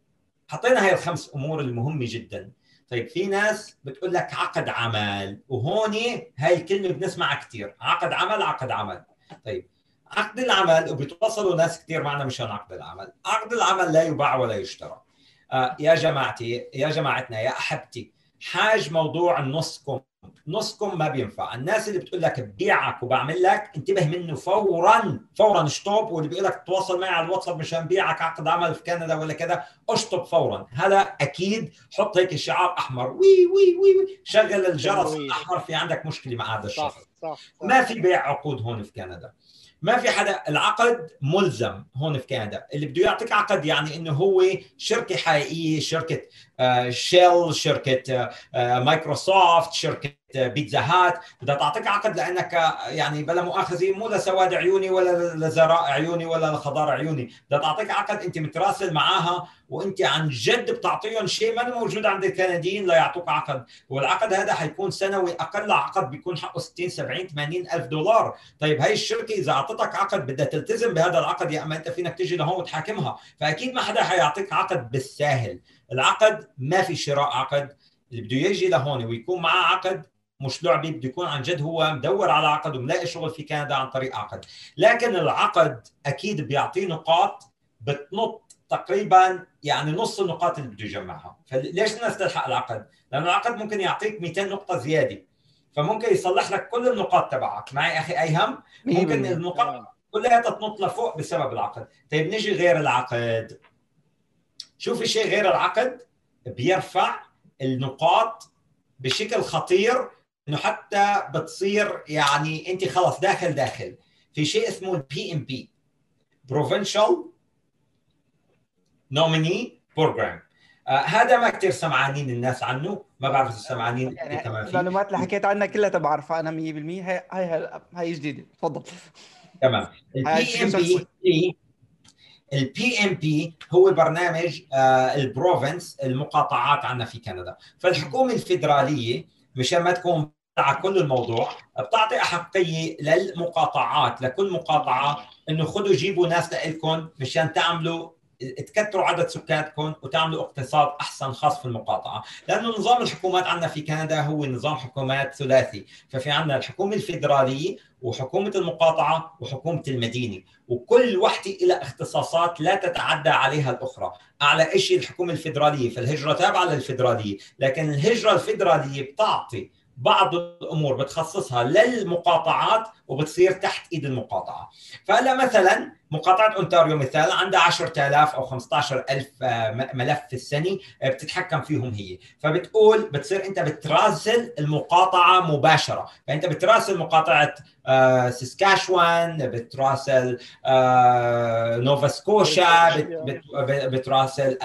حطينا هاي الخمس أمور المهمة جدا. طيب في ناس بتقول لك عقد عمل وهون هاي الكلمة بنسمعها كثير عقد عمل عقد عمل. طيب عقد العمل وبيتواصلوا ناس كثير معنا مشان عقد العمل. عقد العمل لا يباع ولا يشترى. آه يا جماعتي يا جماعتنا يا أحبتي حاج موضوع ال scam. scam ما بينفع. الناس اللي بتقول لك ببيعك وبعمل لك انتبه منه فورا فورا اشطب واللي بيقول لك تواصل معي على الواتساب مشان بيعك عقد عمل في كندا ولا كذا اشطب فورا. هذا أكيد حط هيك شعار أحمر. وي وي وي, وي. شغل الجرس الأحمر في عندك مشكلة مع هذا الشخص. صح صح. ما في بيع عقود هون في كندا. ما في حدا العقد ملزم هون في كندا. اللي بده يعطيك عقد يعني إنه هو شركة حقيقية شركة شيل شركة مايكروسوفت شركة بيتزا هات بدها تعطيك عقد لأنك يعني بلا مؤاخذة مو لسواد عيوني ولا لزراق عيوني ولا لخضار عيوني. بدها تعطيك عقد أنت متراسل معاها وأنت عن جد بتعطيهم شيء ما موجود عند الكنديين ليعطوك عقد. والعقد هذا حيكون سنوي أقل عقد بيكون حقه 60 70 80 ألف دولار. طيب هاي الشركة إذا أعطتك عقد بدها تلتزم بهذا العقد يا أما أنت فينك تيجي لهون وتحاكمها. فأكيد ما حدا حيعطيك عقد بالساهل. العقد ما في شراء عقد. اللي بده يجي لهون ويكون معاه عقد مش لعبه بده يكون عن جد هو مدور على عقد وملاقي شغل في كندا عن طريق عقد. لكن العقد أكيد بيعطيه نقاط بتنط تقريبا يعني نص النقاط اللي بده يجمعها. فليش الناس تلحق العقد؟ لأنه العقد ممكن يعطيك 200 نقطة زيادة. فممكن يصلح لك كل النقاط تبعك. معي أخي أيهم؟ ممكن النقاط كلها تنط لفوق بسبب العقد. طيب نجي غير العقد. شو في شيء غير العقد بيرفع النقاط بشكل خطير إنه حتى بتصير يعني أنت خلص داخل داخل. في شيء اسمه ال PNP Provincial Nominee Program هذا ما كثير سمعانين الناس عنه ما بعرف إذا سمعانين يعني كمان فيه. المعلومات اللي حكيت عنها كلها بعرفها أنا 100% هاي هاي هاي جديدة. تفضل. تمام. ال PNP ال PNP هو برنامج آه ال province المقاطعات عندنا في كندا. فالحكومة الفيدرالية مشان ما تكون على كل الموضوع بتعطي أحقية للمقاطعات لكل مقاطعة إنه خذوا جيبوا ناس لكم مشان تعملوا تكثروا عدد سكانكم وتعملوا اقتصاد أحسن خاص في المقاطعة، لأنه نظام الحكومات عندنا في كندا هو نظام حكومات ثلاثي، ففي عندنا الحكومة الفيدرالية وحكومة المقاطعة وحكومة المدينة، وكل وحدة لها اختصاصات لا تتعدى عليها الأخرى، أعلى شيء الحكومة الفيدرالية، فالهجرة تابعة للفيدرالية، لكن الهجرة الفيدرالية بتعطي بعض الأمور بتخصصها للمقاطعات وبتصير تحت إيد المقاطعة. فهلا مثلا مقاطعة أونتاريو مثال عندها 10000 أو 15000 ملف في السنة بتتحكم فيهم هي. فبتقول بتصير أنت بتراسل المقاطعة مباشرة. فأنت بتراسل مقاطعة سسكاشوان بتراسل نوفا سكوشا بتراسل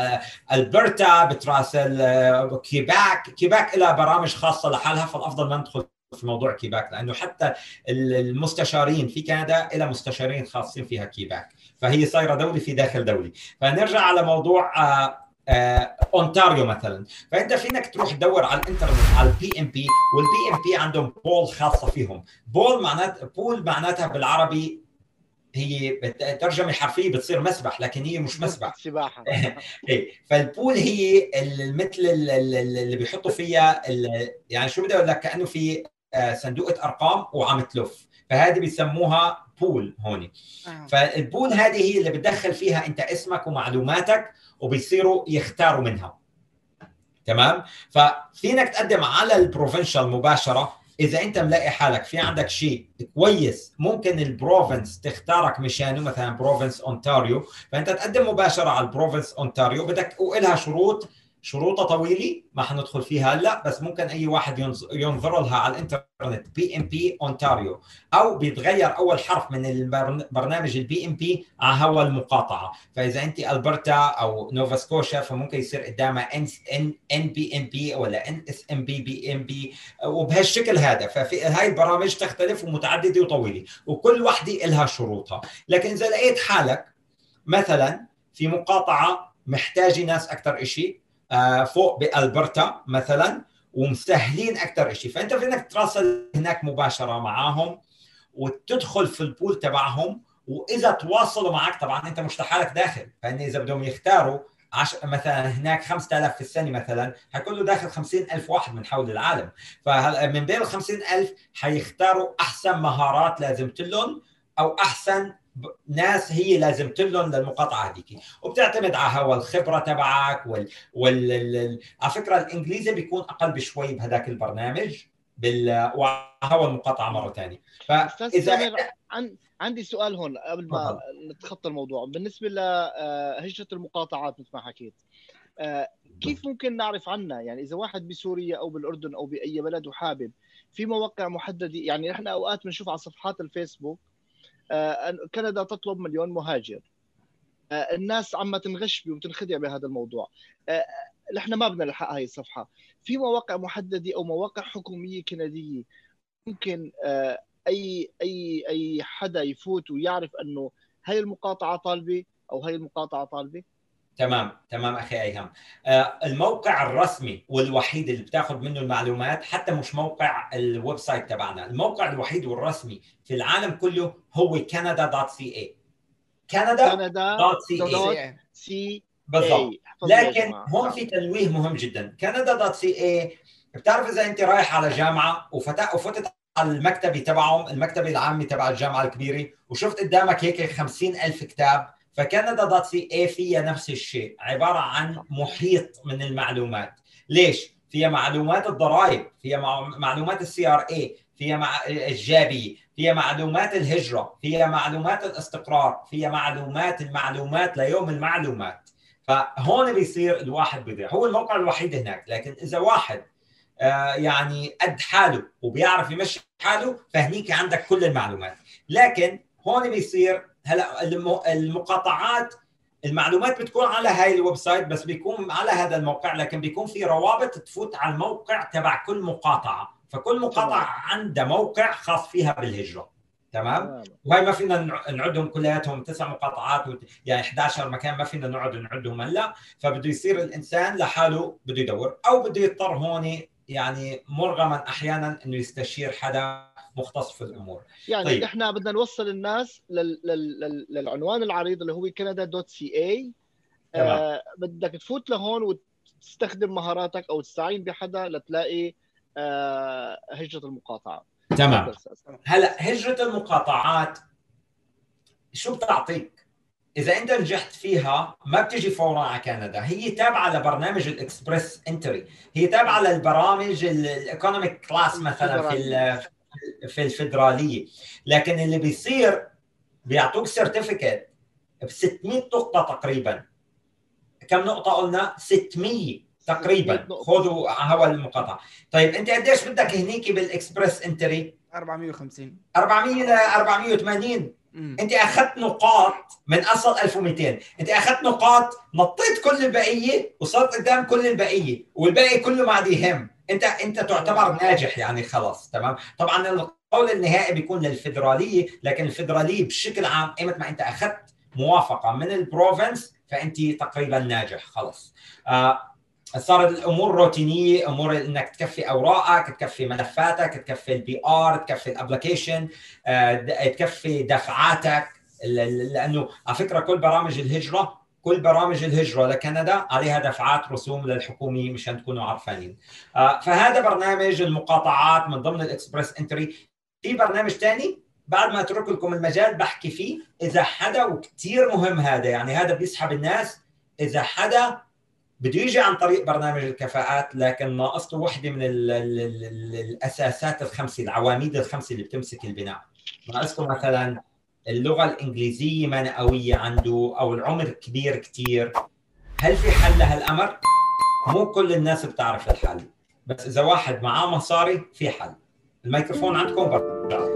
ألبرتا بتراسل كيباك. كيباك لها برامج خاصة لحالها فالأفضل ما ندخل في موضوع كيباك لأنه حتى المستشارين في كندا إلى مستشارين خاصين فيها كيباك فهي صايرة دولة في داخل دولة. فنرجع على موضوع آه آه، أونتاريو مثلا. فأنت فينك تروح تدور على الإنترنت على ال PNP وال PNP عندهم pool خاصة فيهم. pool معنات pool معناتها بالعربي هي ترجمة حرفية بتصير مسبح لكن هي مش مسبح. سباحة. إيه فال pool هي مثل اللي بيحطوا فيها يعني شو بدي أقول لك؟ كأنه في صندوقه أرقام وعم تلف. فهذه بيسموها pool هون آه. فال pool هذه هي اللي بتدخل فيها انت اسمك ومعلوماتك وبيصيروا يختاروا منها. تمام؟ ففينك تقدم على ال provincial مباشرة. إذا أنت ملاقي حالك في عندك شيء كويس ممكن ال province تختارك مشانه مثلا province أونتاريو. فأنت تقدم مباشرة على ال province أونتاريو بدك والها شروط شروطها طويلة ما حندخل فيها هلأ بس ممكن أي واحد ينظر لها على الإنترنت PNP اونتاريو أو بيتغير أول حرف من البرنامج ال PNP على هوا المقاطعة. فإذا أنت ألبرتا أو نوفا سكوشا فممكن يصير قدامها N ان ان بي ام بي ولا ان اس ام بي بي ام بي وبهالشكل هذا. ففي هاي البرامج تختلف ومتعددة وطويلة وكل وحدة لها شروطها. لكن إذا لقيت حالك مثلا في مقاطعة محتاجة ناس أكثر شيء فوق بألبرتا مثلا ومسهلين أكثر شيء فأنت فينك تراسل هناك مباشرة معاهم وتدخل في البول تبعهم وإذا تواصلوا معك طبعا أنت مش لحالك داخل. فإن إذا بدهم يختاروا عش... مثلا هناك 5000 في السنة مثلا حيكون له داخل 50000 واحد من حول العالم. فمن بين ال 50000 حيختاروا أحسن مهارات لازم لهم أو أحسن ناس هي لازم لهم للمقاطعة هذيك. وبتعتمد على هوا الخبرة تبعك وال, وال... على فكرة الإنجليزي بيكون أقل بشوي بهذاك البرنامج بال وهو المقاطعة مرة ثانية فإذا عن... عندي سؤال هون قبل ما نتخطى الموضوع. بالنسبة لهجره آه، المقاطعات مثل ما حكيت آه، كيف ممكن نعرف عنها؟ يعني إذا واحد بسوريا أو بالأردن أو بأي بلد وحابب في مواقع محددة؟ يعني إحنا أوقات بنشوف على صفحات الفيسبوك كندا تطلب مليون مهاجر. آه، الناس عم تنغش وتنخدع بهذا الموضوع. آه، نحن ما بدنا نلحق هاي الصفحة. في مواقع محددة أو مواقع حكومية كندية ممكن أي أي أي حدا يفوت ويعرف أنه هاي المقاطعة طالبة أو هاي المقاطعة طالبة؟ تمام تمام أخي ايهم آه الموقع الرسمي والوحيد اللي بتاخذ منه المعلومات حتى مش موقع ال website تبعنا الموقع الوحيد والرسمي في العالم كله هو canada.ca canada.ca بالضبط. لكن هون في تنويه مهم جدا. canada.ca بتعرف إذا أنت رايح على جامعة وفتح وفتت على المكتبة تبعهم المكتبة العامة تبع الجامعة الكبيرة وشفت قدامك هيك 50 ألف كتاب ف Canada dot ca فيها نفس الشيء عبارة عن محيط من المعلومات. ليش؟ فيها معلومات الضرائب فيها معلومات ال CRA فيها مع الجابيه فيها معلومات الهجرة فيها معلومات الاستقرار فيها معلومات المعلومات ليوم المعلومات. فهون بيصير الواحد بيضيع هو الموقع الوحيد هناك لكن إذا واحد آه يعني قد حاله وبيعرف يمشي حاله فهنيك عندك كل المعلومات. لكن هون بيصير هلا المقاطعات المعلومات بتكون على هاي ال website بس بيكون على هذا الموقع لكن بيكون في روابط تفوت على الموقع تبع كل مقاطعة. فكل مقاطعة عندها موقع خاص فيها بالهجرة. تمام؟ وهي ما فينا نعدهم كلياتهم تسع مقاطعات يعني 11 مكان ما فينا نقعد نعدهم هلا. فبده يصير الإنسان لحاله بده يدور أو بده يضطر هون يعني مرغما أحيانا إنه يستشير حدا. مختص في الأمور. يعني طيب. إحنا بدنا نوصل الناس لل... لل... للعنوان العريض اللي هو كندا دوت سي اي آه بدك تفوت لهون وتستخدم مهاراتك أو تستعين بحدا لتلاقي آه هجرة المقاطعة. تمام. هلا هجرة المقاطعات شو بتعطيك؟ إذا أنت نجحت فيها ما بتجي فورا على كندا. هي تابعة لبرنامج ال Express Entry. هي تابعة للبرامج ال economic class مثلا في في الفدرالية. لكن اللي بيصير بيعطوك certificate ب 600 نقطة تقريبا. كم نقطة قلنا؟ 600 تقريبا. خذوا هوا المقاطعة. طيب أنت قديش بدك هنيك بال Express Entry؟ 450 400 ل 480 مم. أنت أخذت نقاط من أصل 1200 أنت أخذت نقاط نطيت كل البقية وصرت قدام كل البقية والباقي كله ما عاد يهم. انت انت تعتبر ناجح يعني خلص تمام؟ طبعا القول النهائي بيكون للفدراليه لكن الفدراليه بشكل عام إيمت ما أنت أخذت موافقة من ال province فأنت تقريبا ناجح خلص آه صارت الأمور روتينية أمور إنك تكفي أوراقك تكفي ملفاتك تكفي ال PR تكفي ال application آه، تكفي دفعاتك لأنه على فكرة كل برامج الهجرة كل برامج الهجرة لكندا عليها دفعات رسوم للحكومة مشان تكونوا عارفين آه، فهذا برنامج المقاطعات من ضمن ال Express Entry. في برنامج ثاني بعد ما أترك لكم المجال بحكي فيه إذا حدا وكثير مهم هذا يعني هذا بيسحب الناس إذا حدا بده يجي عن طريق برنامج الكفاءات لكن ناقصته وحدة من ال ال ال ال الأساسات الخمسة العواميد الخمسة اللي بتمسك البناء. ناقصته مثلا اللغة الإنجليزية ما قويه عنده أو العمر كبير كثير هل في حل لهالأمر؟ مو كل الناس بتعرف الحل بس إذا واحد معاه مصاري في حل. الميكروفون عندكم برجعكم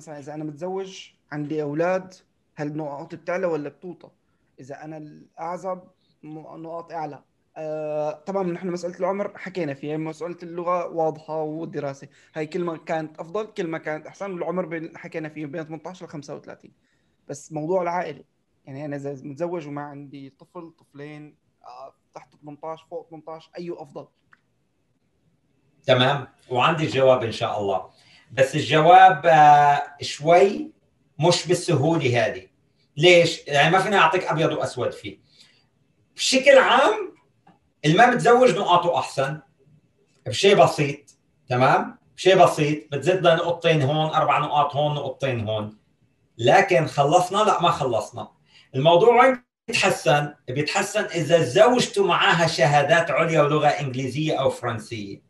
مثلا إذا أنا متزوج عندي أولاد هل نقاطي بتعلى ولا بتوطى إذا أنا الأعزب نقاط أعلى. آه طبعا نحن مسألة العمر حكينا فيها مسألة اللغة واضحة والدراسة. هاي كل ما كانت أفضل كل ما كانت أحسن. والعمر بين حكينا فيه بين 18 ل 35 بس موضوع العائلة. يعني أنا إذا متزوج وما عندي طفل طفلين آه، تحت 18 فوق 18 ايو أفضل. تمام. وعندي الجواب إن شاء الله. بس الجواب آه، شوي مش بالسهولة هذه ليش؟ يعني ما فينا اعطيك أبيض وأسود فيه بشكل عام الما متزوج نقاطه أحسن بشيء بسيط تمام؟ بشيء بسيط بتزيد نقطتين هون أربع نقاط هون نقطتين هون لكن خلصنا لا ما خلصنا الموضوع وين بيتحسن؟ بيتحسن إذا زوجته معاها شهادات عليا ولغه إنجليزية أو فرنسية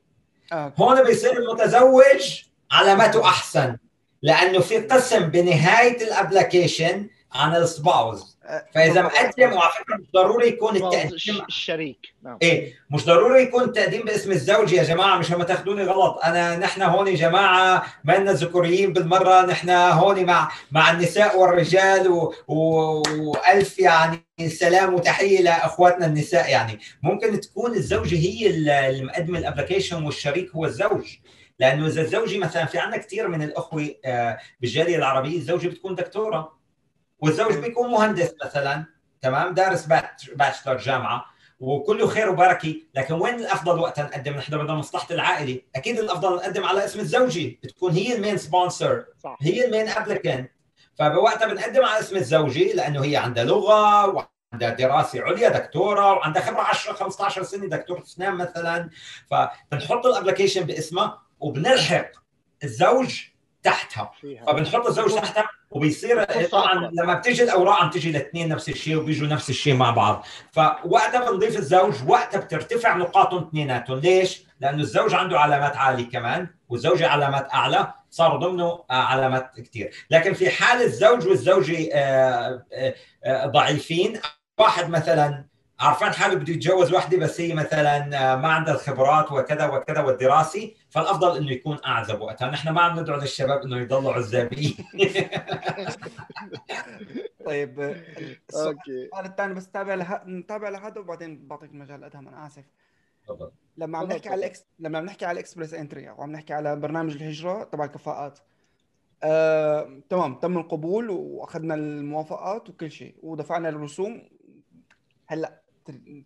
آه. هون بيصير المتزوج علامته أحسن لأنه في قسم بنهاية ال application عن ال spouse. فإذا. مقدم وعلى فكرة مش ضروري يكون التقديم الشريك. نعم. إيه مش ضروري يكون التقديم باسم الزوج يا جماعة مش هم تاخذوني غلط. أنا نحن هون يا جماعة ما لنا ذكوريين بالمرة نحن هون مع مع النساء والرجال و... و... وألف يعني سلام وتحية لاخواتنا النساء يعني. ممكن تكون الزوجة هي اللي مقدمه ال application والشريك هو الزوج. لأنه إذا الزوجة مثلا في عندنا كثير من الأخوة آه، بالجالية العربية الزوجة بتكون دكتورة. والزوج بيكون مهندس مثلا تمام؟ دارس bachelor جامعة. وكله خير وبركة. لكن وين الأفضل وقتها نقدم نحن بدنا مصلحة العائلة. أكيد الأفضل نقدم على اسم الزوجة. بتكون هي ال main sponsor. هي ال main applicant فبوقتها بنقدم على اسم الزوجة لأنه هي عندها لغة وعندها دراسة عليا دكتورة وعندها خبرة 10 15 سنة دكتور أسنان مثلا. فبنحط الابلكيشن باسمها. وبنلحق الزوج تحتها. فيها. فبنحط الزوج تحتها وبيصير طبعا. لما بتيجي الأوراق عم تيجي الاثنين نفس الشيء وبيجوا نفس الشيء مع بعض. فوقتها بنضيف الزوج وقتها بترتفع نقاطهم اثنيناتهم. ليش؟ لأنه الزوج عنده علامات عالية كمان والزوجة علامات أعلى. صاروا ضمنه آه، علامات كثير لكن في حال الزوج والزوجة آه، آه، ضعيفين واحد مثلا عارفان حاله بده يتجوز وحده بس هي مثلا ما عندها الخبرات وكذا وكذا والدراسي فالأفضل إنه يكون أعزب وقتها. نحن ما عم ندعو للشباب إنه يضلوا عزابين. طيب آه، السؤال okay. الثاني بس تابع له... نتابع لهذا وبعدين بعطيك المجال أدهم أنا آسف. تفضل. لما عم نحكي على. ال Ex... لما عم نحكي على ال Express Entry وعم نحكي على برنامج الهجرة تبع الكفاءات. آه... تمام تم القبول وأخذنا الموافقات وكل شيء ودفعنا الرسوم. هلأ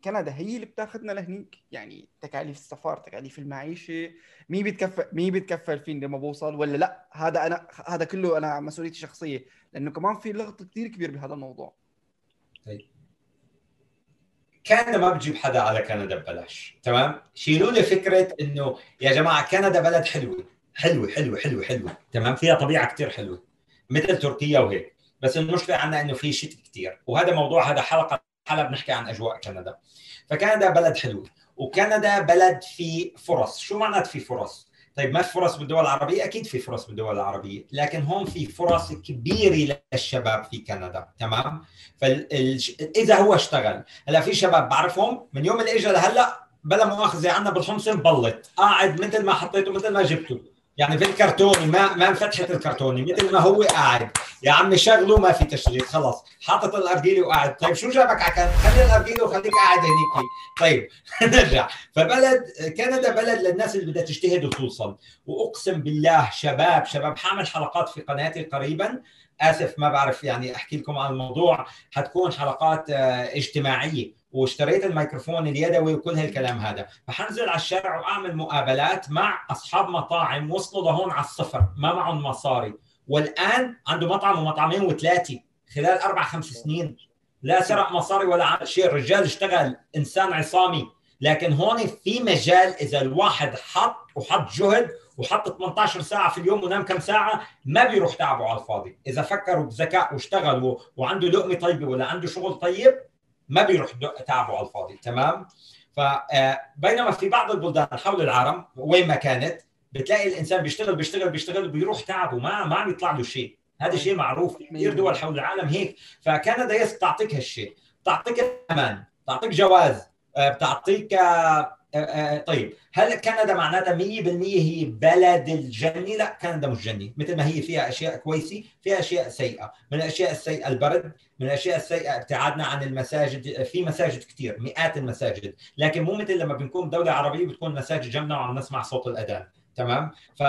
كندا هي اللي بتاخذنا لهنيك. يعني تكاليف السفر تكاليف المعيشة. مين بيتكفل مين بيتكفل فيني لما بوصل ولا لا؟ هذا أنا هذا كله أنا مسؤوليتي الشخصية. لأنه كمان في لغط كثير كبير بهذا الموضوع. طيب. كندا ما بتجيب حدا على كندا ببلاش. تمام؟ شيلوا لي فكرة إنه يا جماعة كندا بلد حلوة. حلوة حلوة حلوة حلوة. تمام؟ فيها طبيعة كثير حلوة. مثل تركيا وهيك. بس المشكلة عندنا إنه في شتاء كثير وهذا موضوع هذا حلقة حلقه بنحكي عن أجواء كندا. فكندا بلد حلو وكندا بلد فيه فرص. شو معنات في فرص؟ طيب ما في فرص بالدول العربية؟ أكيد في فرص بالدول العربية لكن هون في فرص كبيرة للشباب في كندا تمام؟ فإذا هو اشتغل. هلا في شباب بعرفهم من يوم اللي اجى لهلأ بلا مؤاخذة عنا بالحمص مبلط قاعد مثل ما حطيته مثل ما جبته. يعني في الكرتوني ما ما انفتحت الكرتوني مثل ما هو قاعد. يا عمي شغله ما في تشغيل خلص. حاطط الارجيله وقاعد. طيب شو جابك على خلي الارجيله وخليك قاعد هنيك. طيب نرجع. فبلد كندا بلد للناس اللي بدها تجتهد وتوصل. وأقسم بالله شباب شباب حاعمل حلقات في قناتي قريبا. آسف ما بعرف يعني أحكي لكم عن الموضوع. حتكون حلقات آه، اجتماعية. واشتريت الميكروفون اليدوي وكل هالكلام هذا. فحنزل على الشارع وأعمل مقابلات مع أصحاب مطاعم وصلوا لهون على الصفر ما معهم مصاري. والآن عنده مطعم ومطعمين وثلاثة خلال أربع خمس سنين. لا سرق مصاري ولا عمل شيء. الرجال اشتغل إنسان عصامي. لكن هون في مجال إذا الواحد حط وحط جهد وحط 18 ساعة في اليوم ونام كم ساعة ما بيروح تعبه على الفاضي. إذا فكروا بذكاء واشتغل وعنده لقمة طيبة ولا عنده شغل طيب ما بيروح تعبه على الفاضي تمام؟ فبينما في بعض البلدان حول العالم وين ما كانت بتلاقي الإنسان بيشتغل بيشتغل بيشتغل بيروح تعبه ما ما عم يطلع له شيء. هذا شيء معروف. كثير دول حول العالم هيك. فكندا يس تعطيك هالشيء. تعطيك أمان تعطيك جواز آه، بتعطيك آه، آه، آه، طيب هل كندا معناتها 100% هي بلد الجنة؟ لا كندا مش جنة مثل ما هي فيها أشياء كويسة فيها أشياء سيئة. من الأشياء السيئة البرد من الأشياء السيئة ابتعادنا عن المساجد في مساجد كثير مئات المساجد. لكن مو مثل لما بنكون دولة عربية بتكون مساجد جنبنا وعم نسمع صوت الأذان تمام؟ ف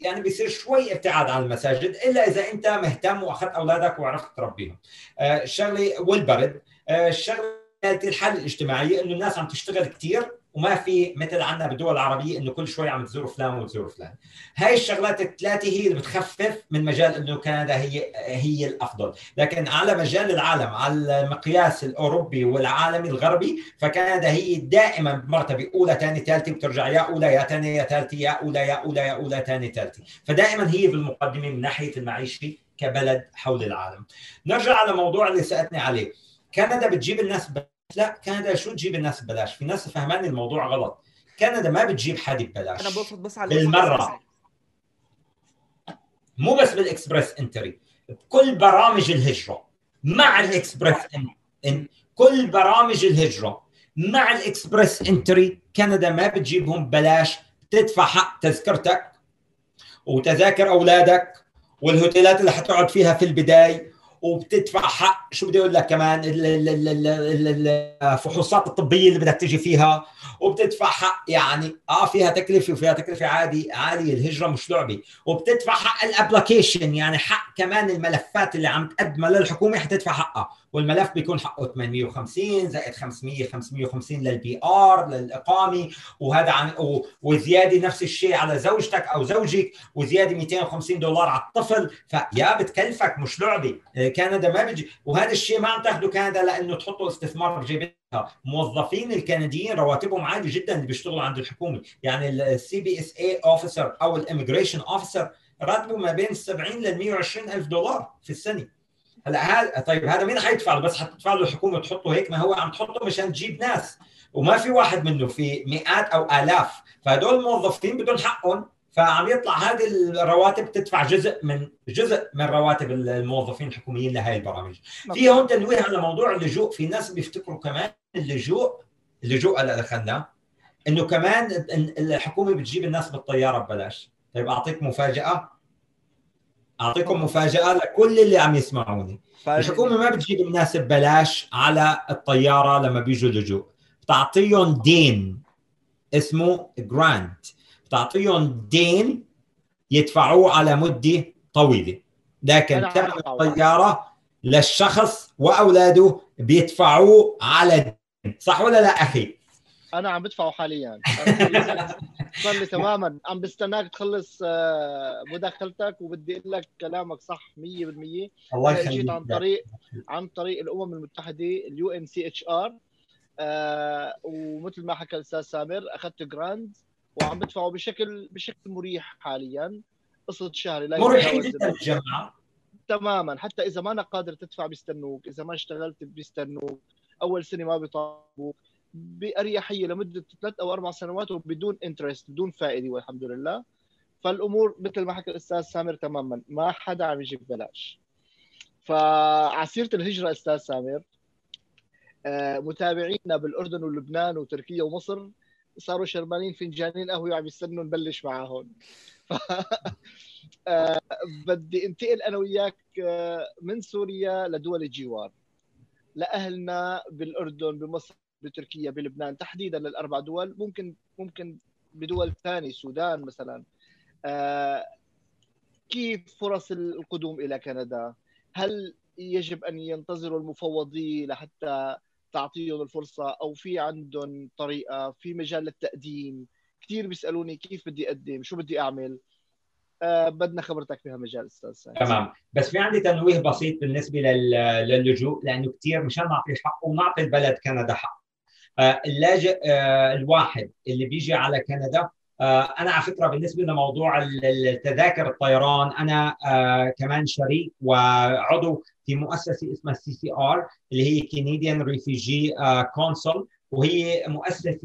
يعني بيصير شوي ابتعاد عن المساجد إلا إذا أنت مهتم وأخذت أولادك وعرفت تربيهم. آه الشغلة والبرد آه الشغلة الحاله الاجتماعيه إنه الناس عم تشتغل كثير وما في مثل عندنا بالدول العربية إنه كل شوي عم تزور فلان وتزور فلان. هاي الشغلات الثلاثة هي اللي بتخفف من مجال إنه كندا هي هي الأفضل. لكن على مجال العالم على المقياس الأوروبي والعالمي الغربي فكندا هي دائما بمرتبة أولى ثاني ثالثه بترجع يا أولى يا ثانية يا ثالثه يا أولى يا أولى يا أولى ثاني ثالثه فدائما هي بالمقدمة من ناحية المعيشة كبلد حول العالم. نرجع على موضوع اللي سألتني عليه. كندا بتجيب الناس لا كندا شو تجيب الناس ببلاش؟ في ناس فهمان الموضوع غلط. كندا ما بتجيب حد ببلاش. أنا بقصد بس على بالمرة. مو بس بال Express Entry بكل برامج الهجرة. مع ال Express En كل برامج الهجرة. مع ال Express Entry كندا ما بتجيبهم ببلاش. بتدفع حق تذكرتك وتذاكر أولادك والهوتيلات اللي حتقعد فيها في البداية. وبتدفع حق شو بدي أقول لك كمان؟ الفحوصات الطبية اللي بدك تجي فيها وبتدفع حق يعني آه فيها تكلفة وفيها تكلفة عادي عاليه الهجرة مش لعبة. وبتدفع حق ال application يعني حق كمان الملفات اللي عم تقدمها للحكومة حتدفع حقها. والملف بيكون حقه 850 زائد 500 550 لل PR للإقامة وهذا عن وزيادة نفس الشيء على زوجتك أو زوجك وزيادة 250 دولار على الطفل. فيا بتكلفك مش لعبة. آه، كندا ما بيجي وهذا الشيء ما عم تاخذه كندا لأنه تحطوا استثمار بجيبتها. موظفين الكنديين رواتبهم عالية جدا اللي بيشتغلوا عند الحكومة. يعني ال CBSA officer أو ال immigration officer راتبه ما بين 70 ل 120 ألف دولار في السنة. هلا هذا طيب هذا مين حيدفع له؟ بس حتدفع له الحكومة تحطه هيك؟ ما هو عم تحطه مشان تجيب ناس. وما في واحد منه في مئات أو آلاف. فهدول الموظفين بدون حقهم. فعم يطلع هذه الرواتب تدفع جزء من جزء من رواتب الموظفين الحكوميين لهي البرامج. في هون تنويه على موضوع اللجوء. في ناس بيفتكروا كمان اللجوء اللجوء اللي دخلنا. إنه كمان الحكومة بتجيب الناس بالطيارة ببلاش. طيب أعطيك مفاجأة. أعطيكم مفاجاه لكل اللي عم يسمعوني. الحكومة ما بتجيب الناس ببلاش على الطيارة لما بيجوا لجوء بتعطيهم دين اسمه جرانت بتعطيهم دين يدفعوه على مدة طويلة. لكن ثمن الطيارة للشخص وأولاده بيدفعوه على صح ولا لا أخي؟ أنا عم بدفعه حاليا. صار لي تماما. عم بستناك تخلص آه، مداخلتك وبدي أقول لك كلامك صح 100% الله يخليك. جيت عن طريق عن طريق الأمم المتحدة ال UNHCR. ومثل ما حكى الأستاذ سامر اخذت grant وعم بدفعه بشكل بشكل مريح حاليا. قسط شهري لا مريحين جدا الجماعه تماما. حتى إذا ما أنا قادر تدفع بيستنوك إذا ما اشتغلت بيستنوك أول سنة ما بيطالبوك بأريحية لمدة ثلاث أو أربع سنوات وبدون interest بدون فائدة والحمد لله. فالأمور مثل ما حكى الأستاذ سامر تماما ما حدا عم يجي ببلاش. فعسيرة الهجرة أستاذ سامر آه، متابعينا بالأردن ولبنان وتركيا ومصر صاروا شربانين فنجانين قهوة وعم يستنوا نبلش معاهم. ف... آه، بدي انتقل أنا وياك آه، من سوريا لدول الجوار. لأهلنا بالأردن بمصر بتركيا بلبنان تحديدا للأربع دول. ممكن ممكن بدول ثانية السودان مثلا. آه، كيف فرص القدوم إلى كندا؟ هل يجب أن ينتظروا المفوضيه لحتى تعطيهم الفرصة؟ أو في عندهم طريقة في مجال للتقديم؟ كثير بيسألوني كيف بدي أقدم شو بدي أعمل؟ آه بدنا خبرتك بهالمجال أستاذ تمام. بس في عندي تنويه بسيط بالنسبة للجوء لأنه كثير مشان نعطي حقه ونعطي البلد كندا حق. آه اللاجئ آه الواحد اللي بيجي على كندا. آه، أنا على فكرة بالنسبة لموضوع التذاكر الطيران أنا آه، كمان شريك وعضو في مؤسسة اسمها CCR اللي هي Canadian Refugee Council وهي مؤسسة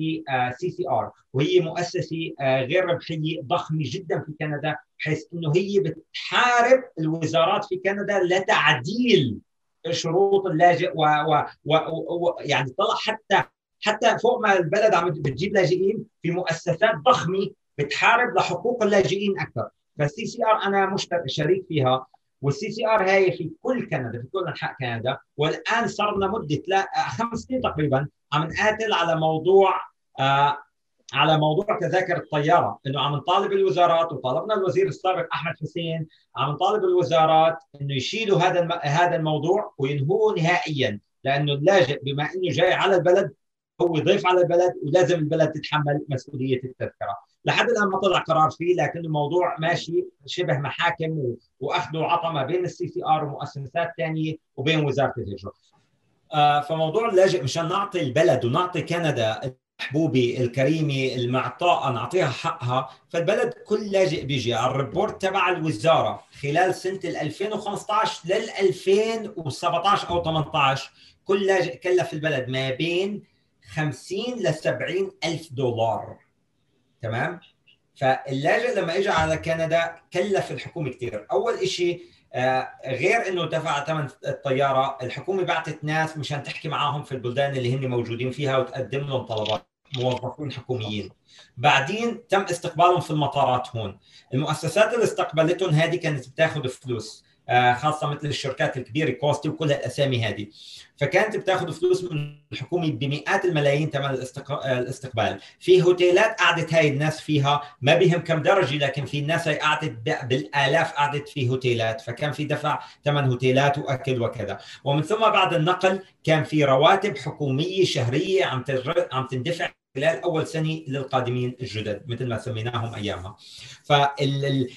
CCR وهي مؤسسة آه، غير ربحية ضخمة جدا في كندا بحيث إنه هي بتحارب الوزارات في كندا لتعديل شروط اللاجئ و, و, و, و يعني طلع حتى حتى فوق ما البلد عم بتجيب لاجئين في مؤسسات ضخمة بتحارب لحقوق اللاجئين أكثر. فال CCR أنا مشترك شريك فيها وال CCR هاي في كل كندا في كل أنحاء كندا. والآن صار لنا مدة خمس سنين تقريبا عم نقاتل على موضوع آه على موضوع تذاكر الطيارة. إنه عم نطالب الوزارات وطالبنا الوزير السابق أحمد حسين عم نطالب الوزارات إنه يشيلوا هذا هذا الموضوع وينهوه نهائيا. لأنه اللاجئ بما إنه جاي على البلد هو ضيف على البلد ولازم البلد تتحمل مسؤولية التذكرة. لحد الآن ما طلع قرار فيه لكن الموضوع ماشي شبه محاكم وأخذ وعطى ما بين ال CCR ومؤسسات ثانية وبين وزارة الهجرة. آه فموضوع اللاجئ مشان نعطي البلد ونعطي كندا المحبوبة الكريمة المعطاءه نعطيها حقها فالبلد كل لاجئ بيجي. على ال report تبع الوزارة خلال سنة 2015 لل 2017 أو 18 كل لاجئ كلف البلد ما بين 50 ل 70 ألف دولار. تمام؟ فاللاجئ لما اجى على كندا كلف الحكومة كثير أول شيء آه غير إنه دفع ثمن الطيارة الحكومة بعثت ناس مشان تحكي معاهم في البلدان اللي هن موجودين فيها وتقدم لهم طلبات. موظفين حكوميين. بعدين تم استقبالهم في المطارات هون. المؤسسات اللي استقبلتهم هذه كانت بتاخذ فلوس. خاصة مثل الشركات الكبيرة كوستي وكل الاسامي هذه. فكانت بتاخذ فلوس من الحكومة بمئات الملايين ثمن الاستقبال. في هوتيلات قعدت هاي الناس فيها ما بهم كم درجة لكن في الناس هاي قعدت بالآلاف قعدت في هوتيلات. فكان في دفع ثمن هوتيلات وأكل وكذا. ومن ثم بعد النقل كان في رواتب حكومية شهرية عم عم تندفع خلال أول سنة للقادمين الجدد مثل ما سميناهم أيامها. فال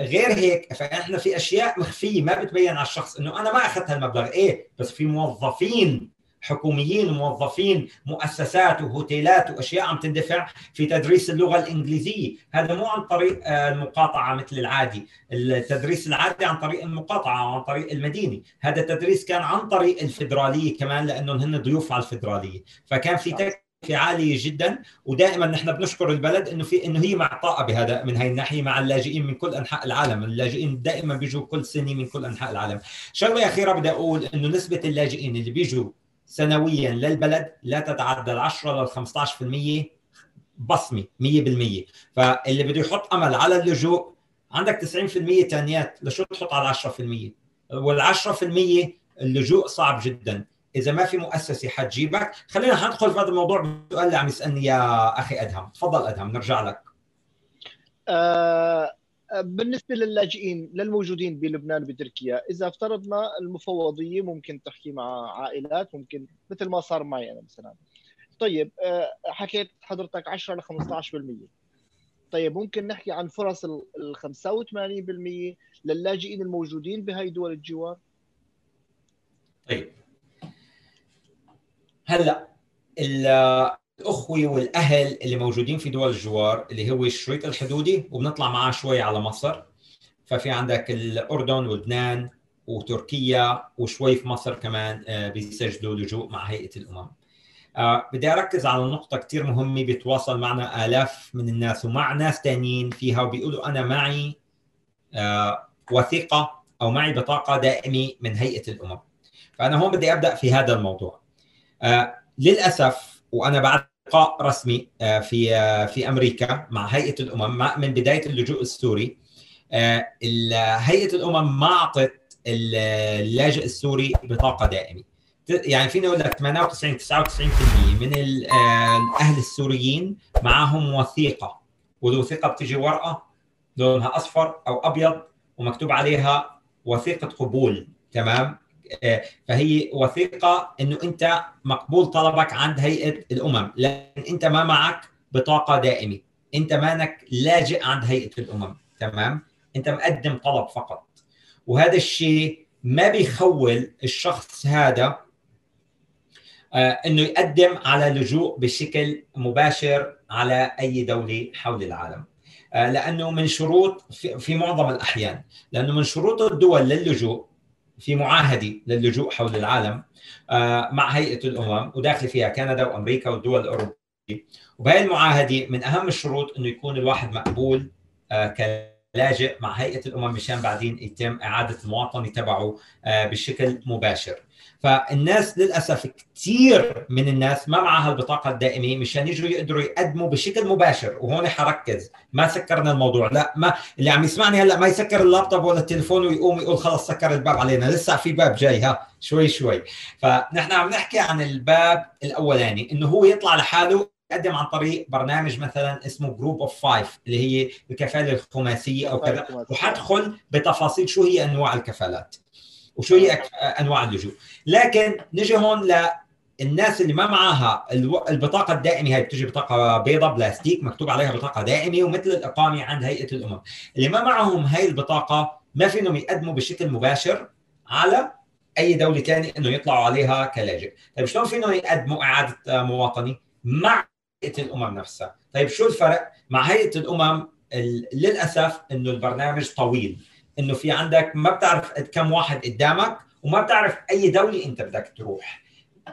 غير هيك فاحنا في أشياء مخفية ما بتبين على الشخص إنه أنا ما أخذت هالمبلغ. إيه بس في موظفين حكوميين وموظفين مؤسسات وهوتيلات وأشياء عم تندفع في تدريس اللغة الإنجليزية، هذا مو عن طريق آه، المقاطعة مثل العادي، التدريس العادي عن طريق المقاطعة وعن طريق المدينة، هذا التدريس كان عن طريق الفدرالية كمان لانهم هن ضيوف على الفدرالية، فكان في عالية جدا. ودائما نحن بنشكر البلد إنه في إنه هي معطاءه بهذا من هاي الناحية مع اللاجئين من كل أنحاء العالم، اللاجئين دائما بيجوا كل سنة من كل أنحاء العالم. شغله أخيرة بدي أقول إنه نسبة اللاجئين اللي بيجوا سنويا للبلد لا تتعدى ال 10 لل 15% بصمة 100% فاللي بده يحط أمل على اللجوء عندك 90% ثانيات لشو تحط على 10% وال 10% اللجوء صعب جدا. إذا ما في مؤسسة حتجيبك خلينا حندخل في هذا الموضوع بالسؤال اللي عم يسألني يا أخي أدهم. تفضل أدهم نرجع لك. آه بالنسبة للاجئين للموجودين بلبنان وبتركيا إذا افترضنا المفوضية ممكن تحكي مع عائلات ممكن مثل ما صار معي أنا مثلا. طيب آه، حكيت حضرتك 10 ل 15% طيب ممكن نحكي عن فرص ال 85% للاجئين الموجودين بهاي دول الجوار؟ طيب. هلا الأخوة والأهل اللي موجودين في دول الجوار اللي هو الشريط الحدودي وبنطلع معاه شوي على مصر ففي عندك الأردن ولبنان وتركيا وشوي في مصر كمان آه، بيسجلوا لجوء مع هيئة الأمم آه بدي أركز على نقطة كثير مهمة بيتواصل معنا آلاف من الناس ومع ناس ثانيين فيها وبيقولوا أنا معي آه وثيقة أو معي بطاقة دائمة من هيئة الأمم. فأنا هون بدي أبدأ في هذا الموضوع. آه للأسف وأنا بعد لقاء رسمي آه في آه في أمريكا مع هيئة الأمم من بداية اللجوء السوري هيئة الأمم ما أعطت اللاجئ السوري بطاقة دائمة. يعني فيني أقول لك 98 99% من الأهل السوريين معهم وثيقة والوثيقه بتجي ورقة لونها أصفر أو أبيض ومكتوب عليها وثيقة قبول تمام فهي وثيقة إنه أنت مقبول طلبك عند هيئة الأمم لكن أنت ما معك بطاقة دائمة. أنت مانك لاجئ عند هيئة الأمم تمام؟ أنت مقدم طلب فقط. وهذا الشيء ما بيخول الشخص هذا آه، إنه يقدم على لجوء بشكل مباشر على أي دولة حول العالم. آه، لأنه من شروط في معظم الأحيان لأنه من شروط الدول للجوء في معاهدة للجوء حول العالم آه، مع هيئة الأمم وداخل فيها كندا وأمريكا والدول الأوروبية. وبهي المعاهدة من أهم الشروط إنه يكون الواحد مقبول كلاجئ مع هيئة الأمم مشان بعدين يتم إعادة المواطنة تبعه بشكل مباشر. فالناس للأسف كثير من الناس ما معها البطاقة الدائمة مشان يجوا يقدروا يقدموا بشكل مباشر وهون حركز. ما سكرنا الموضوع. لا ما اللي عم يسمعني هلأ ما يسكر اللابتوب ولا التليفون ويقوم يقول خلص سكر الباب علينا. لسه في باب جاي ها شوي شوي. فنحن عم نحكي عن الباب الأولاني إنه هو يطلع لحاله يقدم عن طريق برنامج مثلا اسمه Group of Five اللي هي الكفالة الخماسية أو كذا. وحدخل بتفاصيل شو هي أنواع الكفالات. وشو هي أنواع اللجوء لكن نجي هون للناس اللي ما معاها البطاقة الدائمة هي بتجي بطاقة بيضاء بلاستيك مكتوب عليها بطاقة دائمة ومثل الاقامه عند هيئة الأمم. اللي ما معهم هاي البطاقة ما فيهم يقدموا بشكل مباشر على أي دولة ثانية إنه يطلعوا عليها كلاجئ. طيب شلون فيهم يقدموا إعادة مواطنة مع هيئة الأمم نفسها؟ طيب شو الفرق مع هيئة الأمم؟ للأسف إنه البرنامج طويل. إنه في عندك ما بتعرف كم واحد قدامك وما بتعرف أي دولة أنت بدك تروح.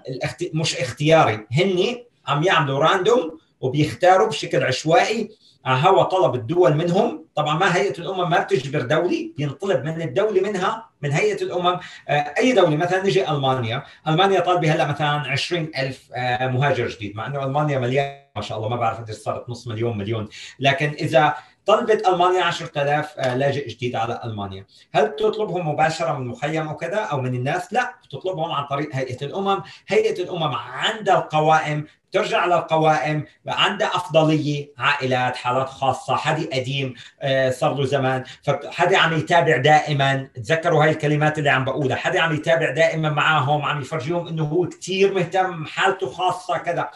الاخت... مش اختياري. هن عم يعملوا راندوم وبيختاروا بشكل عشوائي على هوا طلب الدول منهم. طبعا ما هيئة الأمم ما بتجبر دولة بينطلب من الدولة منها من هيئة الأمم. آه، أي دولة مثلا نجي ألمانيا. ألمانيا طالبة هلأ مثلا 20000 آه، مهاجر جديد. مع إنه ألمانيا مليان ما شاء الله ما بعرف قديش صارت نص مليون مليون. لكن إذا طلبت ألمانيا 10000 آه، لاجئ جديد على ألمانيا، هل تطلبهم مباشرة من مخيم أو كذا أو من الناس؟ لا، بتطلبهم عن طريق هيئة الأمم، هيئة الأمم عندها القوائم ترجع للقوائم عندها أفضلية عائلات حالات خاصة حدا قديم آه، صار له زمان. فحدا عم يتابع دائما. تذكروا هاي الكلمات اللي عم بقولها. حدا عم يتابع دائما معاهم عم يفرجيهم إنه هو كثير مهتم حالته خاصة كذا.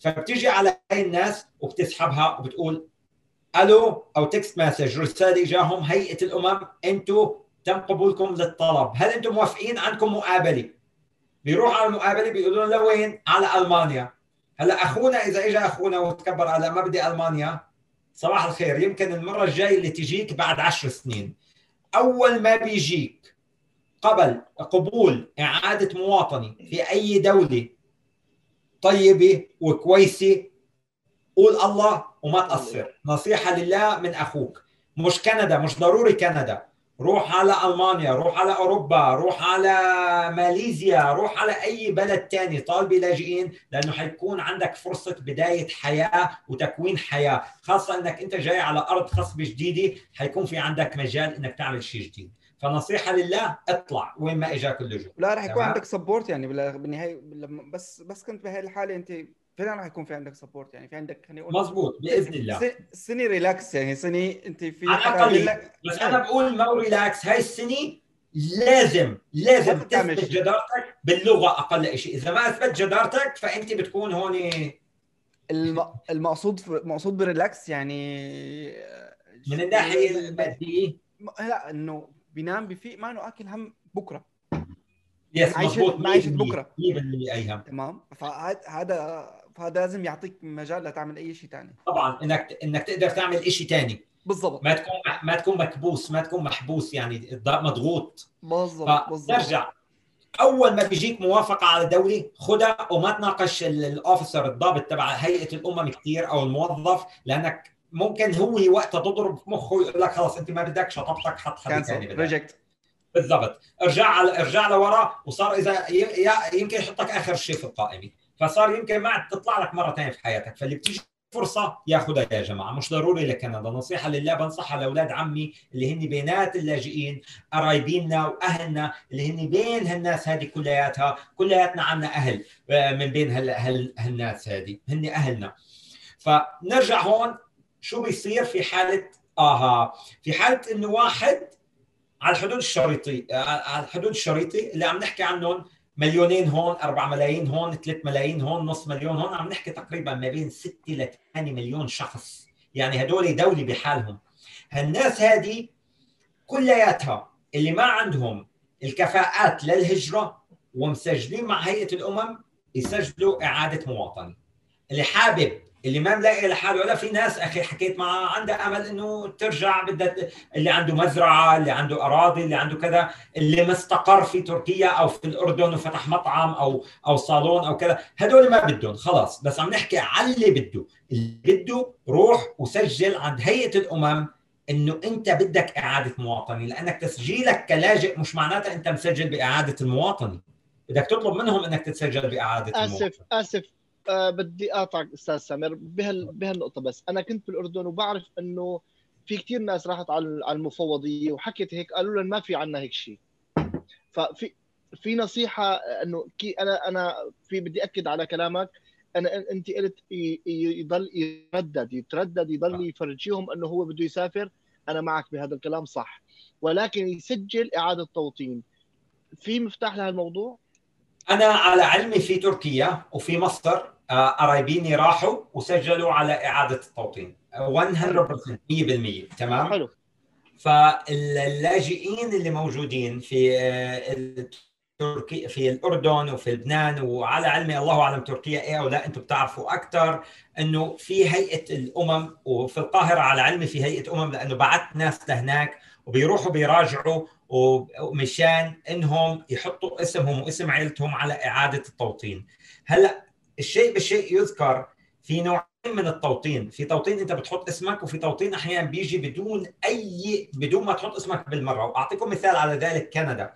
فبتيجي على هاي الناس وبتسحبها وبتقول ألو أو text message رسالة جاهم هيئة الأمم أنتم تم قبولكم للطلب. هل أنتم موافقين عندكم مقابلة؟ بيروح على المقابلة بيقولوا له لوين؟ على ألمانيا. هلا أخونا إذا اجى أخونا وتكبر على ما بدي ألمانيا صباح الخير. يمكن المرة الجاية اللي تجيك بعد عشر سنين. أول ما بيجيك قبل قبول إعادة موطنة في أي دولة طيبة وكويسة قول الله وما تقصر نصيحة لله من أخوك. مش كندا مش ضروري كندا. روح على ألمانيا روح على أوروبا روح على ماليزيا روح على أي بلد تاني. طالب لاجئين لأنه حيكون عندك فرصة بداية حياة وتكوين حياة. خاصة أنك أنت جاي على أرض خصبة جديدة حيكون في عندك مجال أنك تعمل شيء جديد. فنصيحة لله اطلع وين ما إجاك اللجوء. لا رح يكون عندك support يعني بالنهاية بس بس كنت بهي الحالة أنت فعلا راح يكون في عندك support يعني في عندك خليني أقول مزبوط بإذن الله. س- سنه ريلاكس يعني سنه أنت في على لك بس أنا بقول ما relax هاي السنة لازم لازم تثبت. جدارتك باللغة أقل شيء. إذا ما أثبت جدارتك فأنت بتكون هون الم... المقصود في... مقصود ب relax يعني من الناحية المادية. لا إنه بينام بفيق ما إنه أكل هم بكرة. yes مضبوط معيشة 100% بكرة. 100% ايهم تمام؟ فهذا هذا فهذا لازم يعطيك مجال لتعمل أي شيء ثاني طبعا إنك إنك تقدر تعمل شيء ثاني بالضبط. ما تكون ما تكون مكبوس ما تكون محبوس يعني مضغوط. بالضبط بالضبط. أول ما بيجيك موافقة على دوله خدها وما تناقش ال- ال officer الضابط تبع هيئة الأمم كثير أو الموظف لأنك ممكن هو وقتها تضرب مخه يقول لك خلص أنت ما بدك شطبتك حط حد ثاني reject بالضبط. ارجع على ارجع لورا وصار إذا يمكن يحطك آخر شيء في القائمة. فصار يمكن ما عاد تطلع لك مره ثانية في حياتك فاللي بتيجي فرصة ياخذها يا جماعة. مش ضروري لكندا نصيحة لله بنصحها لأولاد عمي اللي هن بينات اللاجئين قرايبيننا وأهلنا اللي هن بين هالناس هذه كلياتها. كلياتنا عنا أهل آه، من بين هال هال هالناس هذه هن أهلنا. فنرجع هون شو بيصير في حالة آها؟ في حالة إنه واحد على الحدود الشريطي على الحدود الشريطي اللي عم نحكي عنهم مليونين هون 4 ملايين هون 3 ملايين هون نص مليون هون عم نحكي تقريبا ما بين 6 ل 8 مليون شخص. يعني هدول دولة بحالهم. هالناس هذه كلياتها اللي ما عندهم الكفاءات للهجرة ومسجلين مع هيئة الأمم يسجلوا إعادة مواطنة. اللي حابب اللي ما ملاقي لحاله ولا في ناس أخي حكيت معها عندها أمل إنه ترجع بدها اللي عنده مزرعة اللي عنده أراضي اللي عنده كذا اللي مستقر في تركيا أو في الأردن وفتح مطعم أو أو صالون أو كذا. هدول ما بدهم خلاص. بس عم نحكي على اللي بده. اللي بده روح وسجل عند هيئة الأمم إنه أنت بدك إعادة مواطنة. لأنك تسجيلك كلاجئ مش معناتها أنت مسجل بإعادة المواطنة. بدك تطلب منهم إنك تتسجل بإعادة أسف أسف. آه بدي أقاطعك أستاذ سامر بهال بهالنقطة بس. أنا كنت بالأردن وبعرف إنه في كثير ناس راحت على على المفوضية وحكت هيك قالوا لهم ما في عنا هيك شيء. ففي في نصيحة إنه كي أنا أنا في بدي أكد على كلامك. أنا أنت قلت يضل يتردد يتردد يضل يفرجيهم إنه هو بده يسافر. أنا معك بهذا الكلام صح. ولكن يسجل إعادة توطين. في مفتاح لهالموضوع؟ أنا على علمي في تركيا وفي مصر. آه، قرايبيني راحوا وسجلوا على إعادة التوطين. 100% 100% تمام؟ حلو. فاللاجئين اللي موجودين في آه، تركيا في الأردن وفي لبنان وعلى علمي الله أعلم تركيا إيه أو لا أنتم بتعرفوا أكثر إنه في هيئة الأمم وفي القاهرة على علمي في هيئة أمم لأنه بعثت ناس لهناك وبيروحوا بيراجعوا ومشان إنهم يحطوا اسمهم واسم عائلتهم على إعادة التوطين. هلأ الشيء بالشيء يذكر في نوعين من التوطين، في توطين انت بتحط اسمك وفي توطين أحيانا بيجي بدون أي بدون ما تحط اسمك بالمرة، وأعطيكم مثال على ذلك كندا.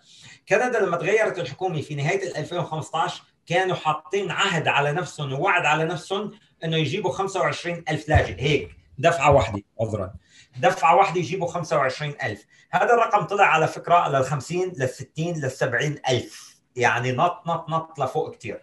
كندا لما تغيرت الحكومة في نهاية 2015 كانوا حاطين عهد على نفسهم ووعد على نفسهم إنه يجيبوا 25 ألف لاجئ. هيك دفعة واحدة عذرا. دفعة واحدة يجيبوا 25 ألف. هذا الرقم طلع على فكرة لل 50 لل 60 لل 70 ألف. يعني نط نط نط لفوق كثير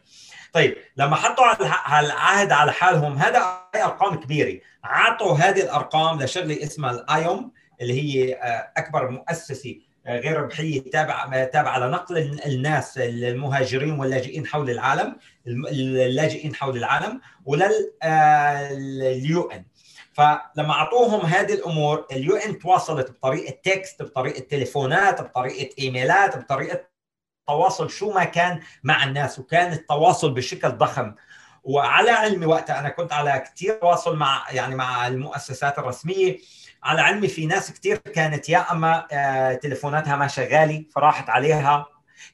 طيب لما حطوا على العهد على حالهم هذا أرقام كبيرة. عطوا هذه الأرقام لشغلة اسمها الأيوم اللي هي أكبر مؤسسة غير ربحية تابعة تابعة لنقل الناس المهاجرين واللاجئين حول العالم اللاجئين حول العالم ولل UN. فلما أعطوهم هذه الأمور ال UN تواصلت بطريقة text بطريقة تليفونات بطريقة إيميلات بطريقة تواصل شو ما كان مع الناس وكان التواصل بشكل ضخم. وعلى علمي وقتها أنا كنت على كثير تواصل مع يعني مع المؤسسات الرسمية. على علمي في ناس كثير كانت يا أما تليفوناتها ما شغالة فراحت عليها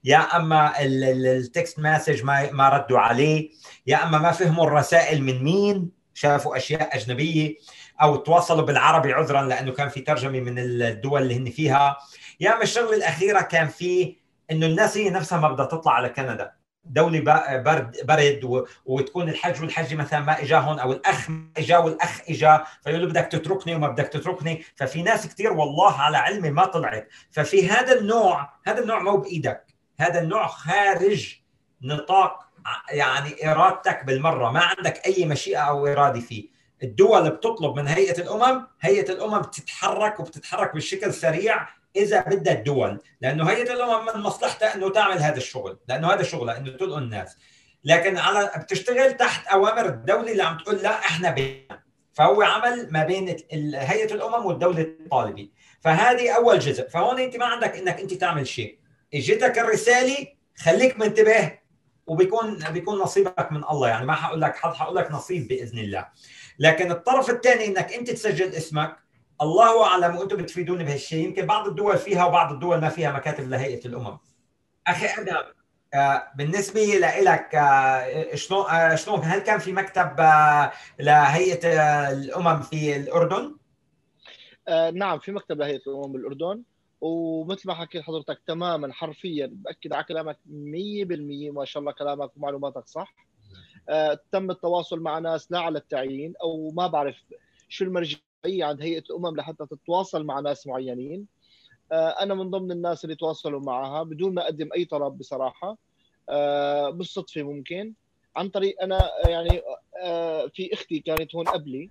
يا أما ال text message ما ما ردوا عليه يا أما ما فهموا الرسائل من مين شافوا أشياء أجنبية أو تواصلوا بالعربي عذرا لأنه كان في ترجمة من الدول اللي هن فيها. يا أما الشغلة الأخيرة كان في إنه الناس هي نفسها ما بدها تطلع على كندا. دولة برد برد. وتكون الحج والحج مثلا ما اجاهم أو الأخ ما إجا والأخ إجا فيقول له بدك تتركني وما بدك تتركني. ففي ناس كثير والله على علمي ما طلعت. ففي هذا النوع هذا النوع مو بإيدك. هذا النوع خارج نطاق يعني إرادتك بالمرة. ما عندك أي مشيئة أو إرادة فيه. الدول بتطلب من هيئة الأمم هيئة الأمم بتتحرك وبتتحرك بشكل سريع إذا بدها الدول لأنه هيئه الامم من مصلحتها إنه تعمل هذا الشغل لأنه هذا شغلها إنه تلقوا الناس. لكن على بتشتغل تحت أوامر الدولة اللي عم تقول لا إحنا بينا فهو عمل ما بين هيئة الأمم والدولة الطالبة. فهذه أول جزء. فهون أنت ما عندك إنك أنت تعمل شيء. إجتك الرسالة خليك منتبه وبيكون بيكون نصيبك من الله. يعني ما حقول لك حظ حقول لك نصيب بإذن الله. لكن الطرف الثاني إنك أنت تسجل اسمك الله أعلم وأنتم بتفيدوني بهالشيء يمكن بعض الدول فيها وبعض الدول ما فيها مكاتب لهيئة الأمم. أخي أدم آه، بالنسبة لك آه، شلون آه، شلون هل كان في مكتب لهيئة الأمم في الأردن؟ نعم في مكتب لهيئة الأمم بالأردن. ومثل ما حكيت حضرتك تماما حرفيا بأكد على كلامك 100% ما شاء الله كلامك ومعلوماتك صح. تم التواصل مع ناس لا على التعيين أو ما بعرف شو المرجعية عند هيئة الامم لحتى تتواصل مع ناس معينين. أنا من ضمن الناس اللي تواصلوا معها بدون ما أقدم أي طلب بصراحة. آه، بالصدفة ممكن. عن طريق أنا يعني آه، في أختي كانت هون قبلي.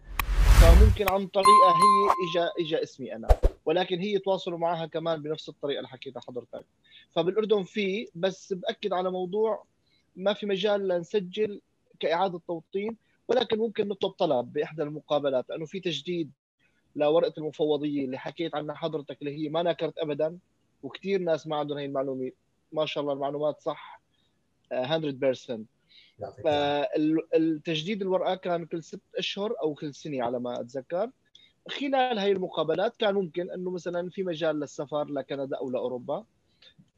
فممكن عن طريقه هي اجى اجى اسمي أنا. ولكن هي تواصلوا معها كمان بنفس الطريقة اللي حكيتها حضرتك. فبالأردن في بس بأكد على موضوع ما في مجال لنسجل كإعادة توطين. ولكن ممكن نطلب طلب بإحدى المقابلات لأنه في تجديد لورقة المفوضية اللي حكيت عنها حضرتك اللي هي ما نكرت ابدا. وكثير ناس ما عندهم هي المعلومة. ما شاء الله المعلومات صح 100% فالتجديد الورقة كان كل ست أشهر أو كل سنة على ما أتذكر. خلال هاي المقابلات كان ممكن إنه مثلا في مجال للسفر لكندا أو لأوروبا.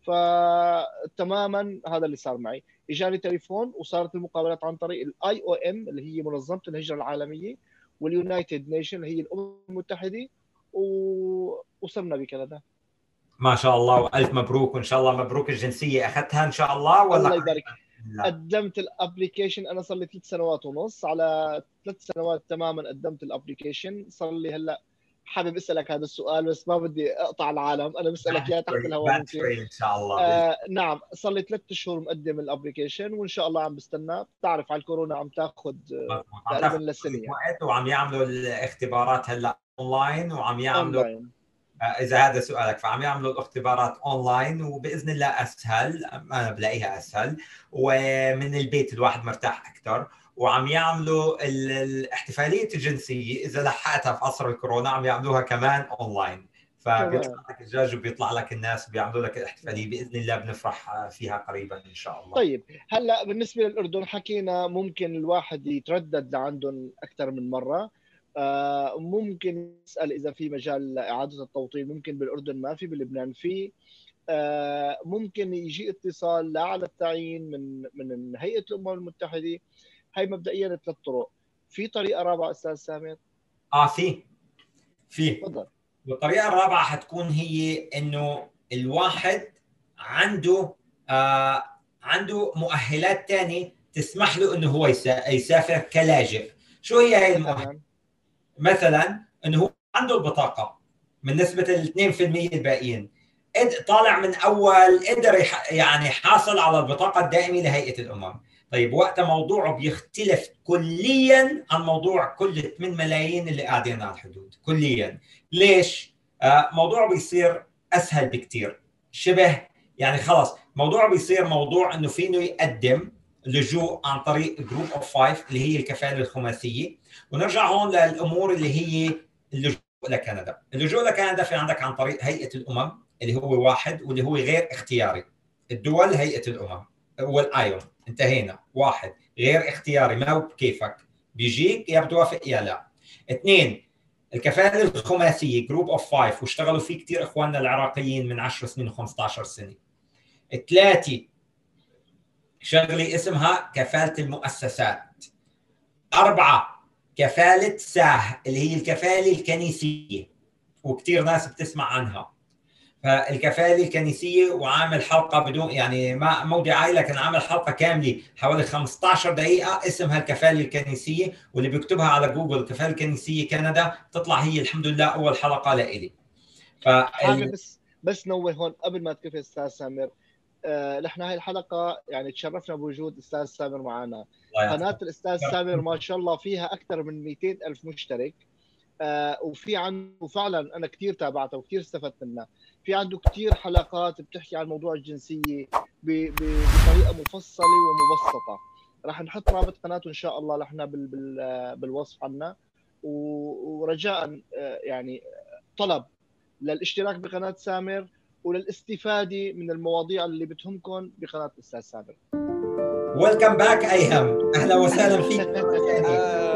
فتماما هذا اللي صار معي. إجاني تليفون وصارت المقابلات عن طريق ال IOM اللي هي منظمة الهجرة العالمية. وال United Nation هي الامم المتحدة وصرنا بكندا. ما شاء الله وألف مبروك وإن شاء الله مبروك الجنسية أخذتها إن شاء الله ولا الله يبارك. قدمت ال application أنا صار لي ثلاث سنوات ونص على ثلاث سنوات تماما قدمت ال application صار لي هلأ حابب أسألك هذا السؤال بس ما بدي أقطع العالم. أنا بسألك اياه تحت الهواء إن شاء الله. آه نعم صار لي ثلاث شهور مقدم ال application وإن شاء الله عم بستنى بتعرف على الكورونا عم تاخذ تقريبا لسنة. وعم يعملوا الاختبارات هلأ اونلاين وعم يعملوا أونلاين. آه، إذا هذا سؤالك فعم يعملوا الاختبارات اونلاين وبإذن الله أسهل أنا بلاقيها أسهل ومن البيت الواحد مرتاح أكثر وعم يعملوا الاحتفالية الجنسية. إذا لحقتها في عصر الكورونا عم يعملوها كمان اونلاين فبيطلع لك الدجاج وبيطلع لك الناس بيعملوا لك الاحتفالية بإذن الله بنفرح فيها قريبا إن شاء الله. طيب هلأ بالنسبة للأردن حكينا ممكن الواحد يتردد لعندهم أكثر من مرة. آه، ممكن يسأل إذا في مجال لإعادة التوطين ممكن بالأردن ما في بلبنان في. آه، ممكن يجي اتصال لا على التعيين من من هيئة الأمم المتحدة. هي مبدئيا ثلاث طرق. في طريقة رابعة أستاذ سامر آه في. في. تفضل. والطريقة الرابعة حتكون هي إنه الواحد عنده آه عنده مؤهلات ثانية تسمح له إنه هو يسافر كلاجئ. شو هي هي المؤهلات؟ مثلا إنه هو عنده البطاقة من نسبة ال 2% الباقيين طالع من أول قدر يعني حاصل على البطاقة الدائمة لهيئة الأمم. طيب وقتها موضوعه بيختلف كليا عن موضوع كل 8 ملايين اللي قاعدين على الحدود كليا. ليش؟ آه موضوعه بيصير أسهل بكثير شبه يعني خلص موضوعه بيصير موضوع إنه فينه يقدم لجوء عن طريق group of five اللي هي الكفاله الخماسية. ونرجع هون للأمور اللي هي اللجوء لكندا. اللجوء لكندا في عندك عن طريق هيئة الأمم اللي هو واحد واللي هو غير اختياري. الدول هيئة الأمم. وال UN انتهينا. واحد غير اختياري. ما بكيفك بيجيك يا بتوافق يا لا. اثنين الكفالة الخماسية group of five واشتغلوا فيه كثير إخواننا العراقيين من 10 سنين و15 سنة. ثلاثة شغلة اسمها كفالة المؤسسات. أربعة كفالة ساه اللي هي الكفالة الكنيسية. وكثير ناس بتسمع عنها. فالكفاله الكنيسيه وعامل حلقة بدون يعني ما مودعي لكن عامل حلقة كاملة حوالي 15 دقيقة. اسمها الكفاله الكنيسيه واللي بيكتبها على جوجل الكفاله الكنيسيه كندا. تطلع هي الحمد لله أول حلقة لإلي. ف بس بس نوه هون قبل ما تكفي أستاذ سامر آه، نحن هاي الحلقة يعني تشرفنا بوجود أستاذ سامر معنا. قناة الأستاذ سامر ما شاء الله فيها أكثر من 200 ألف مشترك. آه، وفي عنده فعلا أنا كثير تابعتها وكثير استفدت منها. في عنده كثير حلقات بتحكي عن موضوع الجنسية بطريقة مفصلة ومبسطة. راح نحط رابط قناته إن شاء الله نحن بالوصف عنا. ورجاء آه، يعني طلب للاشتراك بقناة سامر وللاستفادة من المواضيع اللي بتهمكم بقناة الاستاذ سامر. ويلكم باك أيهم. أهلا وسهلا فيك.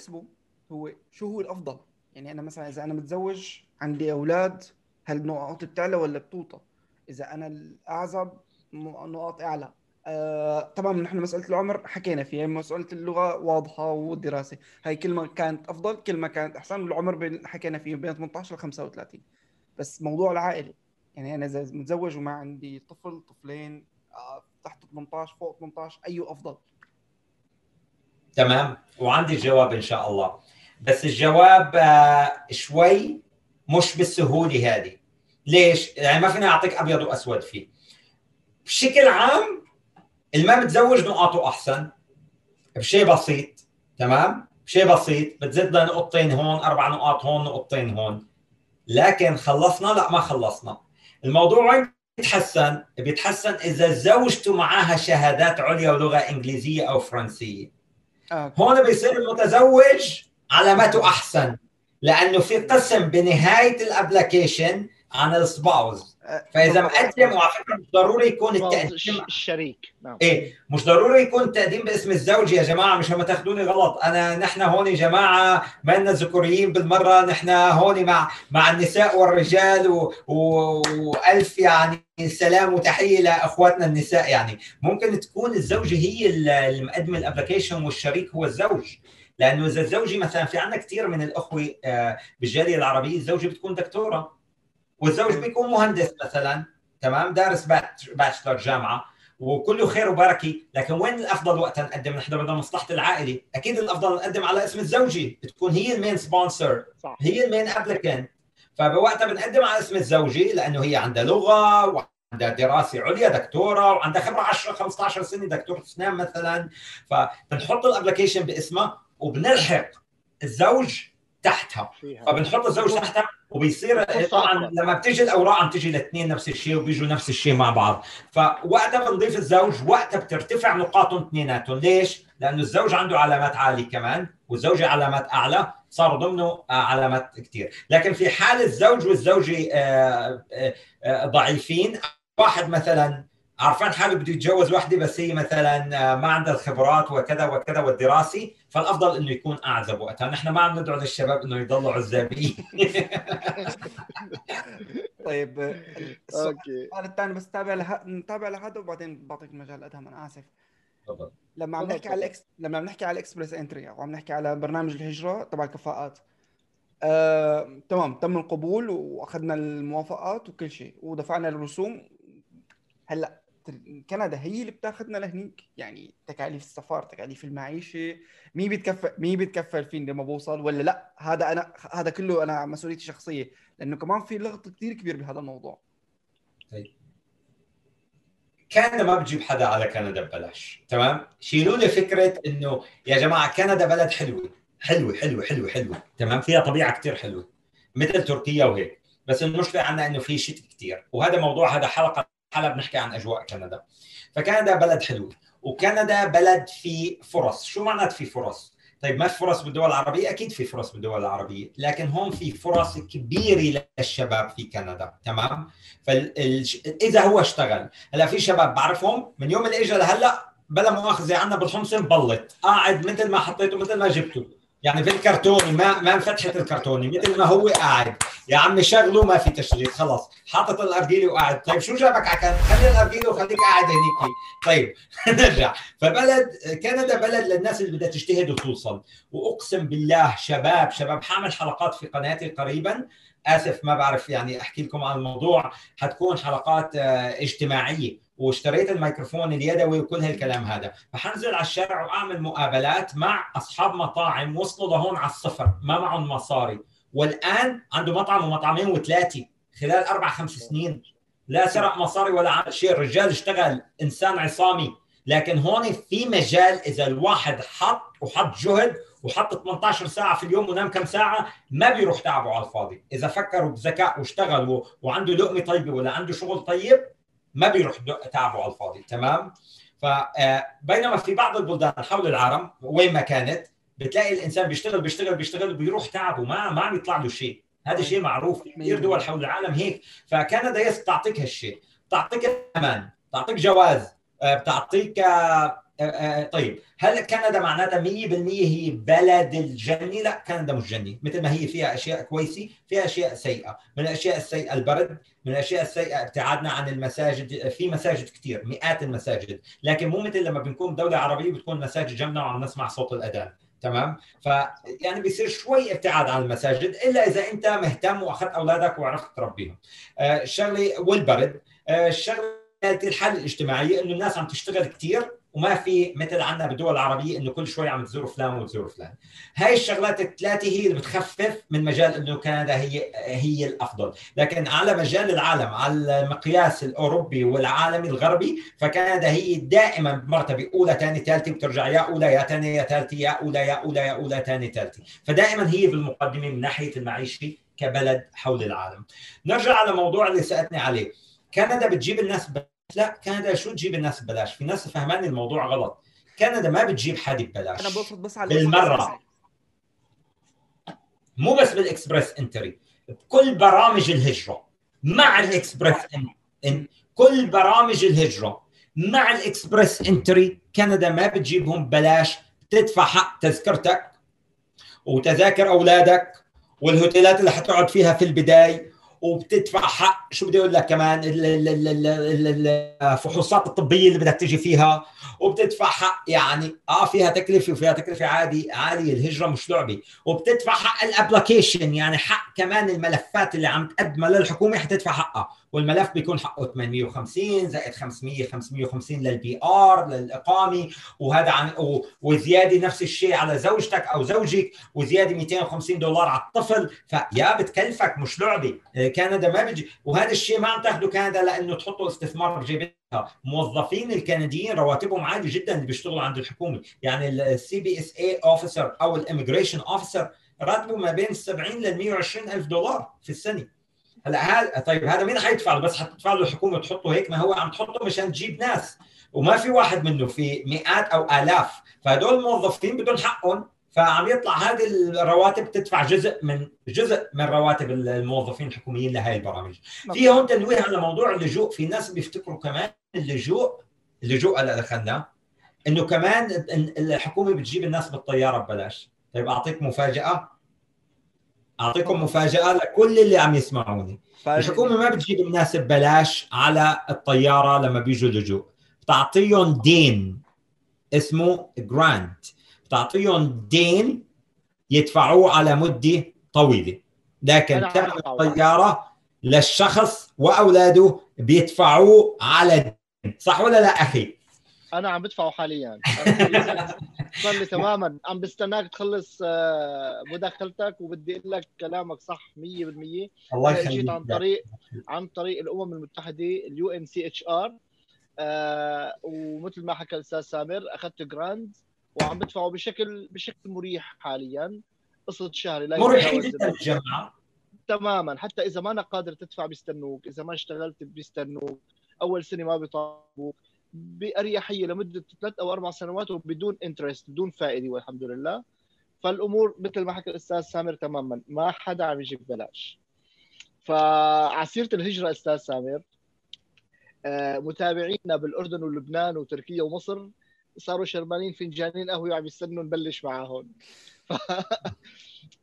تحسبه هو شو هو الأفضل؟ يعني أنا مثلا إذا أنا متزوج عندي أولاد هل نقاطي بتعلى ولا بتوطى إذا أنا الأعزب نقاط أعلى. آه طبعا نحن مسألة العمر حكينا فيها مسألة اللغة واضحة والدراسة. هاي كل ما كانت أفضل كل ما كانت أحسن والعمر حكينا فيه بين 18 ل 35 بس موضوع العائلة. يعني أنا إذا متزوج وما عندي طفل طفلين آه تحت 18 فوق 18 أي أفضل؟ تمام؟ وعندي الجواب إن شاء الله. بس الجواب آه، شوي مش بالسهولة هذه. ليش؟ يعني ما فيني أعطيك أبيض وأسود فيه. بشكل عام الما متزوج نقاطه أحسن. بشيء بسيط تمام؟ بشيء بسيط. بتزيد نقطتين هون أربع نقاط هون نقطتين هون. لكن خلصنا؟ لا ما خلصنا. الموضوع وين بيتحسن؟ بيتحسن إذا زوجته معها شهادات عليا ولغه إنجليزية أو فرنسية. هون بيصير المتزوج علامته أحسن لأنه في قسم بنهاية ال application عن ال spouse. فإذا مقدم وعلى فكرة مش ضروري يكون التقديم الشريك. نعم. إيه مش ضروري يكون التقديم باسم الزوج. يا جماعة مش ما تاخذوني غلط. أنا نحن هون جماعة ما لنا ذكوريين بالمرة. نحن هون مع مع النساء والرجال و... و... وألف يعني سلام وتحية لاخواتنا النساء. يعني ممكن تكون الزوجة هي اللي مقدمه ال application والشريك هو الزوج. لأنه إذا الزوجة مثلا في عندنا كثير من الأخوة آه، بالجالية العربية الزوجة بتكون دكتورة. والزوج بيكون مهندس مثلا تمام؟ دارس bachelor جامعة وكله خير وبركة لكن وين الأفضل وقتها نقدم نحن بدنا مصلحه العائله أكيد الأفضل نقدم على اسم الزوجه بتكون هي ال main sponsor هي ال main applicant فبوقتها بنقدم على اسم الزوجه لأنه هي عندها لغة وعندها دراسة عليا دكتورة وعندها خبرة 10 15 سنة دكتور أسنان مثلا. فبنحط الابلكيشن باسمها وبنلحق الزوج تحتها. فبنحط الزوج تحتها وبيصير طبعا لما بتيجي الأوراق عم تيجي الاثنين نفس الشيء وبيجوا نفس الشيء مع بعض. فوقتها بنضيف الزوج وقتها بترتفع نقاطهم اثنيناتهم. ليش؟ لأنه الزوج عنده علامات عالية كمان والزوجة علامات أعلى صاروا ضمنه آه، علامات كثير لكن في حال الزوج والزوجة آه، آه، ضعيفين واحد مثلا عارفان حاله بده يتجوز وحده بس هي مثلا ما عندها الخبرات وكذا وكذا والدراسي فالأفضل إنه يكون أعزب وقتها. نحن ما عم ندعو للشباب إنه يضلوا عزابين. طيب السؤال الثاني بس تابع لها نتابع لهذا وبعدين بعطيك مجال أدهم أنا آسف. تفضل. لما عم نحكي على ال Ex... لما عم نحكي على ال Express Entry وعم نحكي على برنامج الهجرة تبع الكفاءات. آه، تمام تم القبول وأخذنا الموافقات وكل شيء ودفعنا الرسوم. هلأ كندا هي اللي بتاخذنا لهنيك. يعني تكاليف السفر تكاليف المعيشة. مين بيتكفل مين بيتكفل فيني لما بوصل ولا لا؟ هذا أنا هذا كله أنا مسؤوليتي الشخصية. لأنه كمان في لغط كثير كبير بهذا الموضوع. طيب. كندا ما بتجيب حدا على كندا ببلاش. تمام؟ شيلوا لي فكرة إنه يا جماعة كندا بلد حلوة. حلوة حلوة حلوة حلوة. تمام؟ فيها طبيعة كثير حلوة. مثل تركيا وهيك. بس المشكلة عندنا إنه في شتاء كثير وهذا موضوع هذا حلقة حلقه بنحكي عن أجواء كندا. فكندا بلد حلو وكندا بلد فيه فرص. شو معنات في فرص؟ طيب ما في فرص بالدول العربية؟ أكيد في فرص بالدول العربية لكن هون في فرص كبيرة للشباب في كندا تمام؟ فإذا هو اشتغل. هلا في شباب بعرفهم من يوم اللي اجى لهلأ بلا مؤاخذة عندنا بالحمص مبلط قاعد مثل ما حطيته مثل ما جبته. يعني في الكرتوني ما ما انفتحت الكرتوني مثل ما هو قاعد. يا عمي شغله ما في تشغيل خلص حاطط الارجيله وقاعد. طيب شو جابك على خلي الارجيله وخليك قاعد هنيك. طيب نرجع. فبلد كندا بلد للناس اللي بدها تجتهد وتوصل. وأقسم بالله شباب شباب حاعمل حلقات في قناتي قريبا. آسف ما بعرف يعني أحكي لكم عن الموضوع. حتكون حلقات آه، اجتماعية. واشتريت الميكروفون اليدوي وكل هالكلام هذا. فحنزل على الشارع وأعمل مقابلات مع أصحاب مطاعم وصلوا لهون على الصفر ما معهم مصاري. والآن عنده مطعم ومطعمين وثلاثة خلال أربع خمس سنين. لا سرق مصاري ولا عمل شيء. الرجال اشتغل إنسان عصامي. لكن هون في مجال إذا الواحد حط وحط جهد وحط 18 ساعة في اليوم ونام كم ساعة ما بيروح تعبه على الفاضي. إذا فكروا بذكاء واشتغل وعنده لقمة طيبة ولا عنده شغل طيب ما بيروح تعبه على الفاضي تمام؟ فبينما في بعض البلدان حول العالم وين ما كانت بتلاقي الإنسان بيشتغل بيشتغل بيشتغل بيروح تعبه ما ما عم يطلع له شيء. هذا شيء معروف كثير دول حول العالم هيك. فكندا تعطيك هالشيء. تعطيك أمان تعطيك جواز آه، بتعطيك آه، آه، آه، طيب هل كندا معناتها 100% هي بلد الجنه؟ لا كندا مش جنه، مثل ما هي فيها أشياء كويسة، فيها أشياء سيئة، من الأشياء السيئة البرد، من الأشياء السيئة ابتعادنا عن المساجد، في مساجد كثير، مئات المساجد، لكن مو مثل لما بنكون دولة عربية بتكون مساجد جنبنا وعم نسمع صوت الأذان، تمام؟ ف يعني بيصير شوي ابتعاد عن المساجد إلا إذا أنت مهتم وأخذت أولادك وعرفت تربيهم. آه، الشغلة والبرد، الشغلة الحل الاجتماعيه إنه الناس عم تشتغل كثير وما في مثل عندنا بالدول العربية إنه كل شوي عم تزور فلان وتزور فلان. هاي الشغلات الثلاثة هي اللي بتخفف من مجال إنه كندا هي هي الأفضل. لكن على مجال العالم على المقياس الأوروبي والعالمي الغربي فكندا هي دائما بمرتبه أولى ثاني ثالثه بترجع يا أولى يا ثانية يا ثالثه يا أولى يا أولى يا أولى ثاني ثالثه فدائما هي بالمقدمة من ناحية المعيشة كبلد حول العالم. نرجع على موضوع اللي سألتني عليه. كندا بتجيب الناس لا كندا شو تجيب الناس ببلاش؟ في ناس فهمان الموضوع غلط. كندا ما بتجيب حد ببلاش. أنا بقصد بس على بالمرة. مو بس بال express entry بكل برامج الهجرة. مع الاكسبرس إن كل برامج الهجرة. مع ال express entry كندا ما بتجيبهم ببلاش. بتدفع حق تذكرتك وتذاكر أولادك والهوتيلات اللي حتقعد فيها في البداية. وبتدفع حق شو بدي أقول لك كمان الفحوصات الطبية اللي بدك تيجي فيها وبتدفع حق يعني آه فيها تكلفة وفيها تكلفة عادي عاليه الهجرة مش لعبة. وبتدفع حق ال application يعني حق كمان الملفات اللي عم تقدمها للحكومة حتدفع حقها. والملف بيكون حقه 850 زائد 500 550 لل PR للإقامة وهذا عن وزيادة نفس الشيء على زوجتك أو زوجك وزيادة 250 دولار على الطفل. فيا بتكلفك مش لعبة. آه، كندا ما بيجي وهذا الشيء ما عم تاخذه كندا لأنه تحطوا استثمار بجيبتها. موظفين الكنديين رواتبهم عالية جدا اللي بيشتغلوا عند الحكومة. يعني ال CBSA officer أو ال immigration officer راتبه ما بين 70 ل 120 ألف دولار في السنة. هلا هذا طيب هذا مين حيدفع؟ له بس حتدفع له الحكومة تحطه هيك ما هو عم تحطه مشان تجيب ناس. وما في واحد منه في مئات أو آلاف. فهدول الموظفين بدهم حقهم. فعم يطلع هذه الرواتب تدفع جزء من جزء من رواتب الموظفين الحكوميين لهي البرامج. في هون تنويه على موضوع اللجوء. في ناس بيفتكروا كمان اللجوء اللجوء اللي دخلنا. إنه كمان الحكومة بتجيب الناس بالطيارة ببلاش. طيب أعطيك مفاجأة. أعطيكم مفاجاه لكل اللي عم يسمعوني. الحكومة ما بتجيب الناس ببلاش على الطيارة لما بيجوا لجوء بتعطيهم دين اسمه جرانت بتعطيهم دين يدفعوه على مدة طويلة. لكن ثمن الطيارة للشخص وأولاده بيدفعوه على دين. صح ولا لا أخي؟ أنا عم بدفعه حاليا. صار لي تماما. عم بستناك تخلص آه، مداخلتك وبدي أقول لك كلامك صح 100% الله يخليك. جيت عن طريق عن طريق الأمم المتحدة ال UNHCR. ومثل ما حكى الأستاذ سامر اخذت جراند وعم بدفعه بشكل بشكل مريح حاليا. قصة شهري لا مريح جدا الجماعه تماما. حتى إذا ما أنا قادر تدفع بيستنوك إذا ما اشتغلت بيستنوك أول سنة ما بيطالبوك بأريحية لمدة ثلاث أو أربع سنوات وبدون interest بدون فائدة والحمد لله. فالأمور مثل ما حكى الأستاذ سامر تماما ما حدا عم يجي ببلاش. فعسيرة الهجرة أستاذ سامر آه، متابعينا بالأردن ولبنان وتركيا ومصر صاروا شربانين فنجانين قهوة وعم يستنوا نبلش معاهم. ف...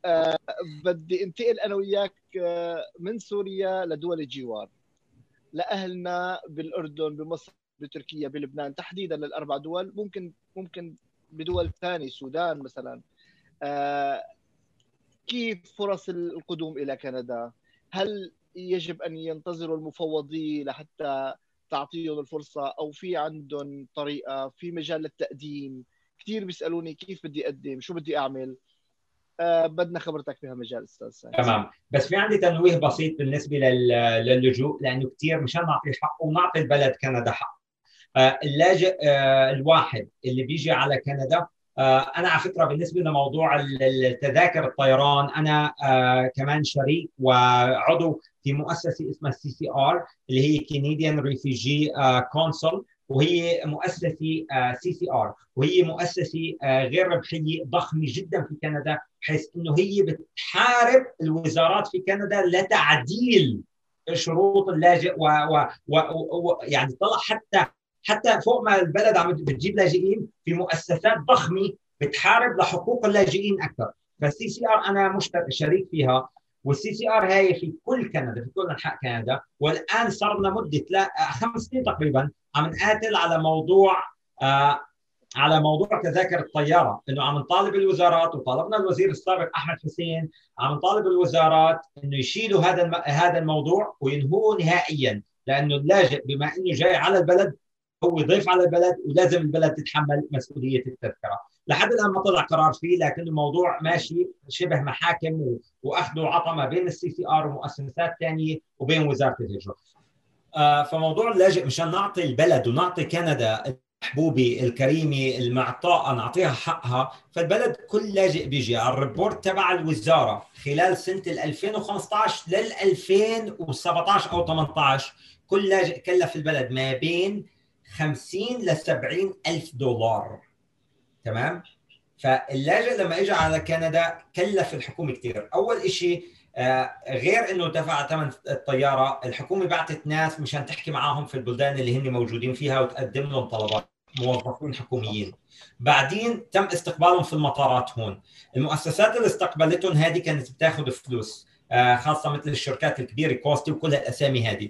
آه، بدي انتقل أنا وياك آه، من سوريا لدول الجوار. لأهلنا بالأردن بمصر بتركيا بلبنان تحديدا للأربع دول. ممكن ممكن بدول ثانية السودان مثلا. آه، كيف فرص القدوم إلى كندا؟ هل يجب أن ينتظروا المفوضيه لحتى تعطيهم الفرصة؟ أو في عندهم طريقة في مجال للتقديم؟ كثير بيسألوني كيف بدي أقدم شو بدي أعمل؟ آه بدنا خبرتك بهالمجال أستاذ تمام. بس في عندي تنويه بسيط بالنسبة للجوء لأنه كثير مشان نعطي حقه ونعطي البلد كندا حق اللاجئ آه الواحد اللي بيجي على كندا آه، أنا على فكرة بالنسبة لموضوع التذاكر الطيران أنا آه، كمان شريك وعضو في مؤسسة اسمها CCR اللي هي Canadian Refugee Council وهي مؤسسة CCR وهي مؤسسة آه، غير ربحية ضخمة جدا في كندا بحيث إنه هي بتحارب الوزارات في كندا لتعديل شروط اللاجئ و, و, و, و يعني طلع حتى حتى فوق ما البلد عم بتجيب لاجئين في مؤسسات ضخمة بتحارب لحقوق اللاجئين أكثر. فال CCR أنا مشترك شريك فيها وال CCR هاي في كل كندا في كل أنحاء كندا. والآن صار لنا مدة خمس سنين تقريبا عم نقاتل على موضوع آه على موضوع تذاكر الطيارة. إنه عم نطالب الوزارات وطالبنا الوزير السابق أحمد حسين عم نطالب الوزارات إنه يشيلوا هذا هذا الموضوع وينهوه نهائيا. لأنه اللاجئ بما إنه جاي على البلد هو ضيف على البلد ولازم البلد تتحمل مسؤولية التذكرة. لحد الآن ما طلع قرار فيه لكن الموضوع ماشي شبه محاكم وأخذ وعطى ما بين ال CCR ومؤسسات ثانية وبين وزارة الهجرة. آه فموضوع اللاجئ مشان نعطي البلد ونعطي كندا المحبوبة الكريمة المعطاءه نعطيها حقها فالبلد كل لاجئ بيجي. على ال report تبع الوزارة خلال سنة 2015 لل 2017 أو 18 كل لاجئ كلف البلد ما بين 50 ل 70 ألف دولار. تمام؟ فاللاجئ لما اجى على كندا كلف الحكومة كثير أول شيء آه غير إنه دفع ثمن الطيارة الحكومة بعثت ناس مشان تحكي معاهم في البلدان اللي هن موجودين فيها وتقدم لهم طلبات. موظفين حكوميين. بعدين تم استقبالهم في المطارات هون. المؤسسات اللي استقبلتهم هذه كانت بتاخذ فلوس. خاصة مثل الشركات الكبيرة كوستي وكل الاسامي هذه.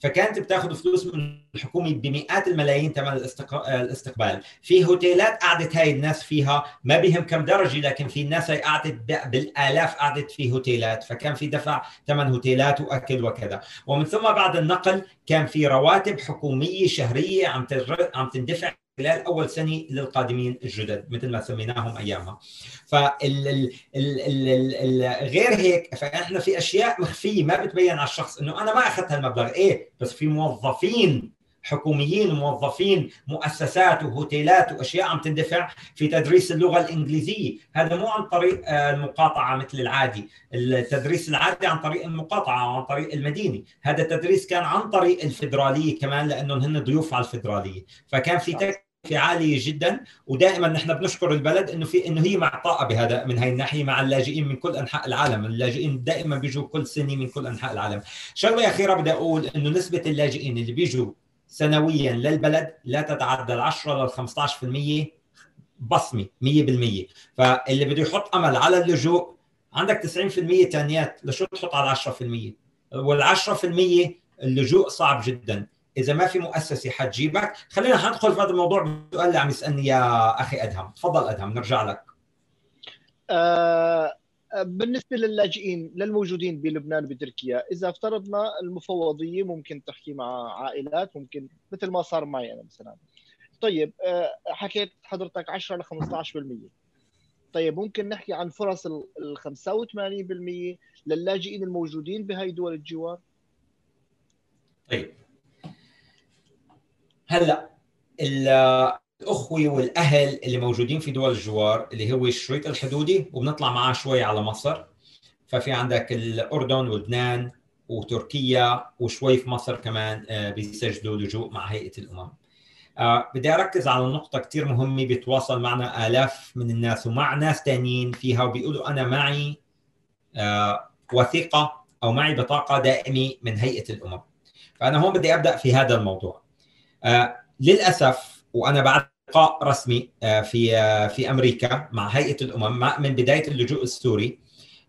فكانت بتاخذ فلوس من الحكومة بمئات الملايين ثمن الاستقبال. في هوتيلات قعدت هاي الناس فيها ما بهم كم درجة لكن في الناس هاي قعدت بالآلاف قعدت في هوتيلات. فكان في دفع ثمن هوتيلات وأكل وكذا. ومن ثم بعد النقل كان في رواتب حكومية شهرية عم عم تندفع خلال أول سنة للقادمين الجدد مثل ما سميناهم أيامها. فال غير هيك فاحنا في أشياء مخفية ما بتبين على الشخص إنه أنا ما أخذت هالمبلغ. إيه؟ بس في موظفين حكوميين وموظفين مؤسسات وهوتيلات وأشياء عم تندفع في تدريس اللغة الإنجليزية، هذا مو عن طريق آه، المقاطعة مثل العادي، التدريس العادي عن طريق المقاطعة وعن طريق المدينة، هذا التدريس كان عن طريق الفدرالية كمان لانهم هن ضيوف على الفدرالية، فكان في عاليه جدا. ودائما نحن بنشكر البلد إنه في إنه هي معطاءه بهذا من هاي الناحية مع اللاجئين من كل أنحاء العالم، اللاجئين دائما بيجوا كل سنة من كل أنحاء العالم. شغلة أخيرة بدي أقول إنه نسبة اللاجئين اللي بيجوا سنويا للبلد لا تتعدى ال 10 لل 15% بصمة 100% فاللي بده يحط أمل على اللجوء عندك 90% ثانيات لشو تحط على 10% وال 10% اللجوء صعب جدا. إذا ما في مؤسسة حتجيبك خلينا حندخل في هذا الموضوع بالسؤال اللي عم يسألني يا أخي أدهم. تفضل أدهم نرجع لك. آه بالنسبة للاجئين للموجودين بلبنان بتركيا إذا افترضنا المفوضية ممكن تحكي مع عائلات ممكن مثل ما صار معي أنا مثلا. طيب آه، حكيت حضرتك 10 ل 15% طيب ممكن نحكي عن فرص ال 85% للاجئين الموجودين بهاي دول الجوار؟ طيب. هلا الأخوة والأهل اللي موجودين في دول الجوار اللي هو الشريط الحدودي وبنطلع معاه شوي على مصر. ففي عندك الأردن ولبنان وتركيا وشوي في مصر كمان آه، بيسجلوا لجوء مع هيئة الأمم. آه، بدي أركز على نقطة كثير مهمة بيتواصل معنا آلاف من الناس ومع ناس ثانيين فيها وبيقولوا أنا معي آه، وثيقة أو معي بطاقة دائمة من هيئة الأمم. فأنا هون بدي أبدأ في هذا الموضوع. للأسف وأنا بعد لقاء رسمي آه، في آه، في أمريكا مع هيئة الأمم من بداية اللجوء السوري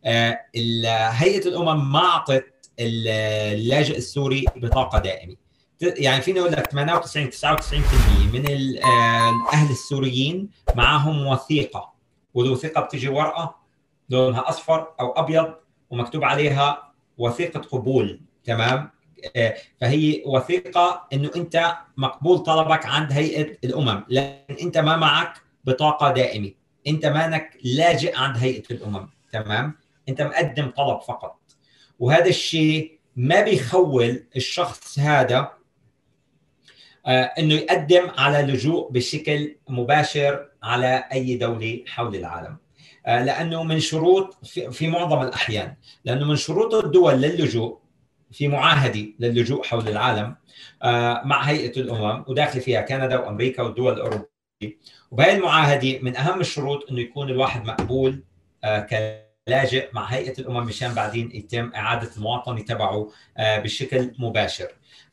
هيئة الأمم ما أعطت اللاجئ السوري بطاقة دائمة. يعني فيني أقول لك 98 99% من الأهل السوريين معهم وثيقة والوثيقه بتجي ورقة لونها أصفر أو أبيض ومكتوب عليها وثيقة قبول تمام؟ آه، فهي وثيقة إنه أنت مقبول طلبك عند هيئة الأمم لكن أنت ما معك بطاقة دائمة. أنت مانك لاجئ عند هيئة الأمم تمام؟ أنت مقدم طلب فقط. وهذا الشيء ما بيخول الشخص هذا آه، إنه يقدم على لجوء بشكل مباشر على أي دولة حول العالم. آه، لأنه من شروط في معظم الأحيان لأنه من شروط الدول للجوء في معاهدة للجوء حول العالم آه، مع هيئة الأمم وداخل فيها كندا وأمريكا والدول الأوروبية. وبهي المعاهدة من أهم الشروط إنه يكون الواحد مقبول كلاجئ مع هيئة الأمم مشان بعدين يتم إعادة المواطنة تبعه بشكل مباشر.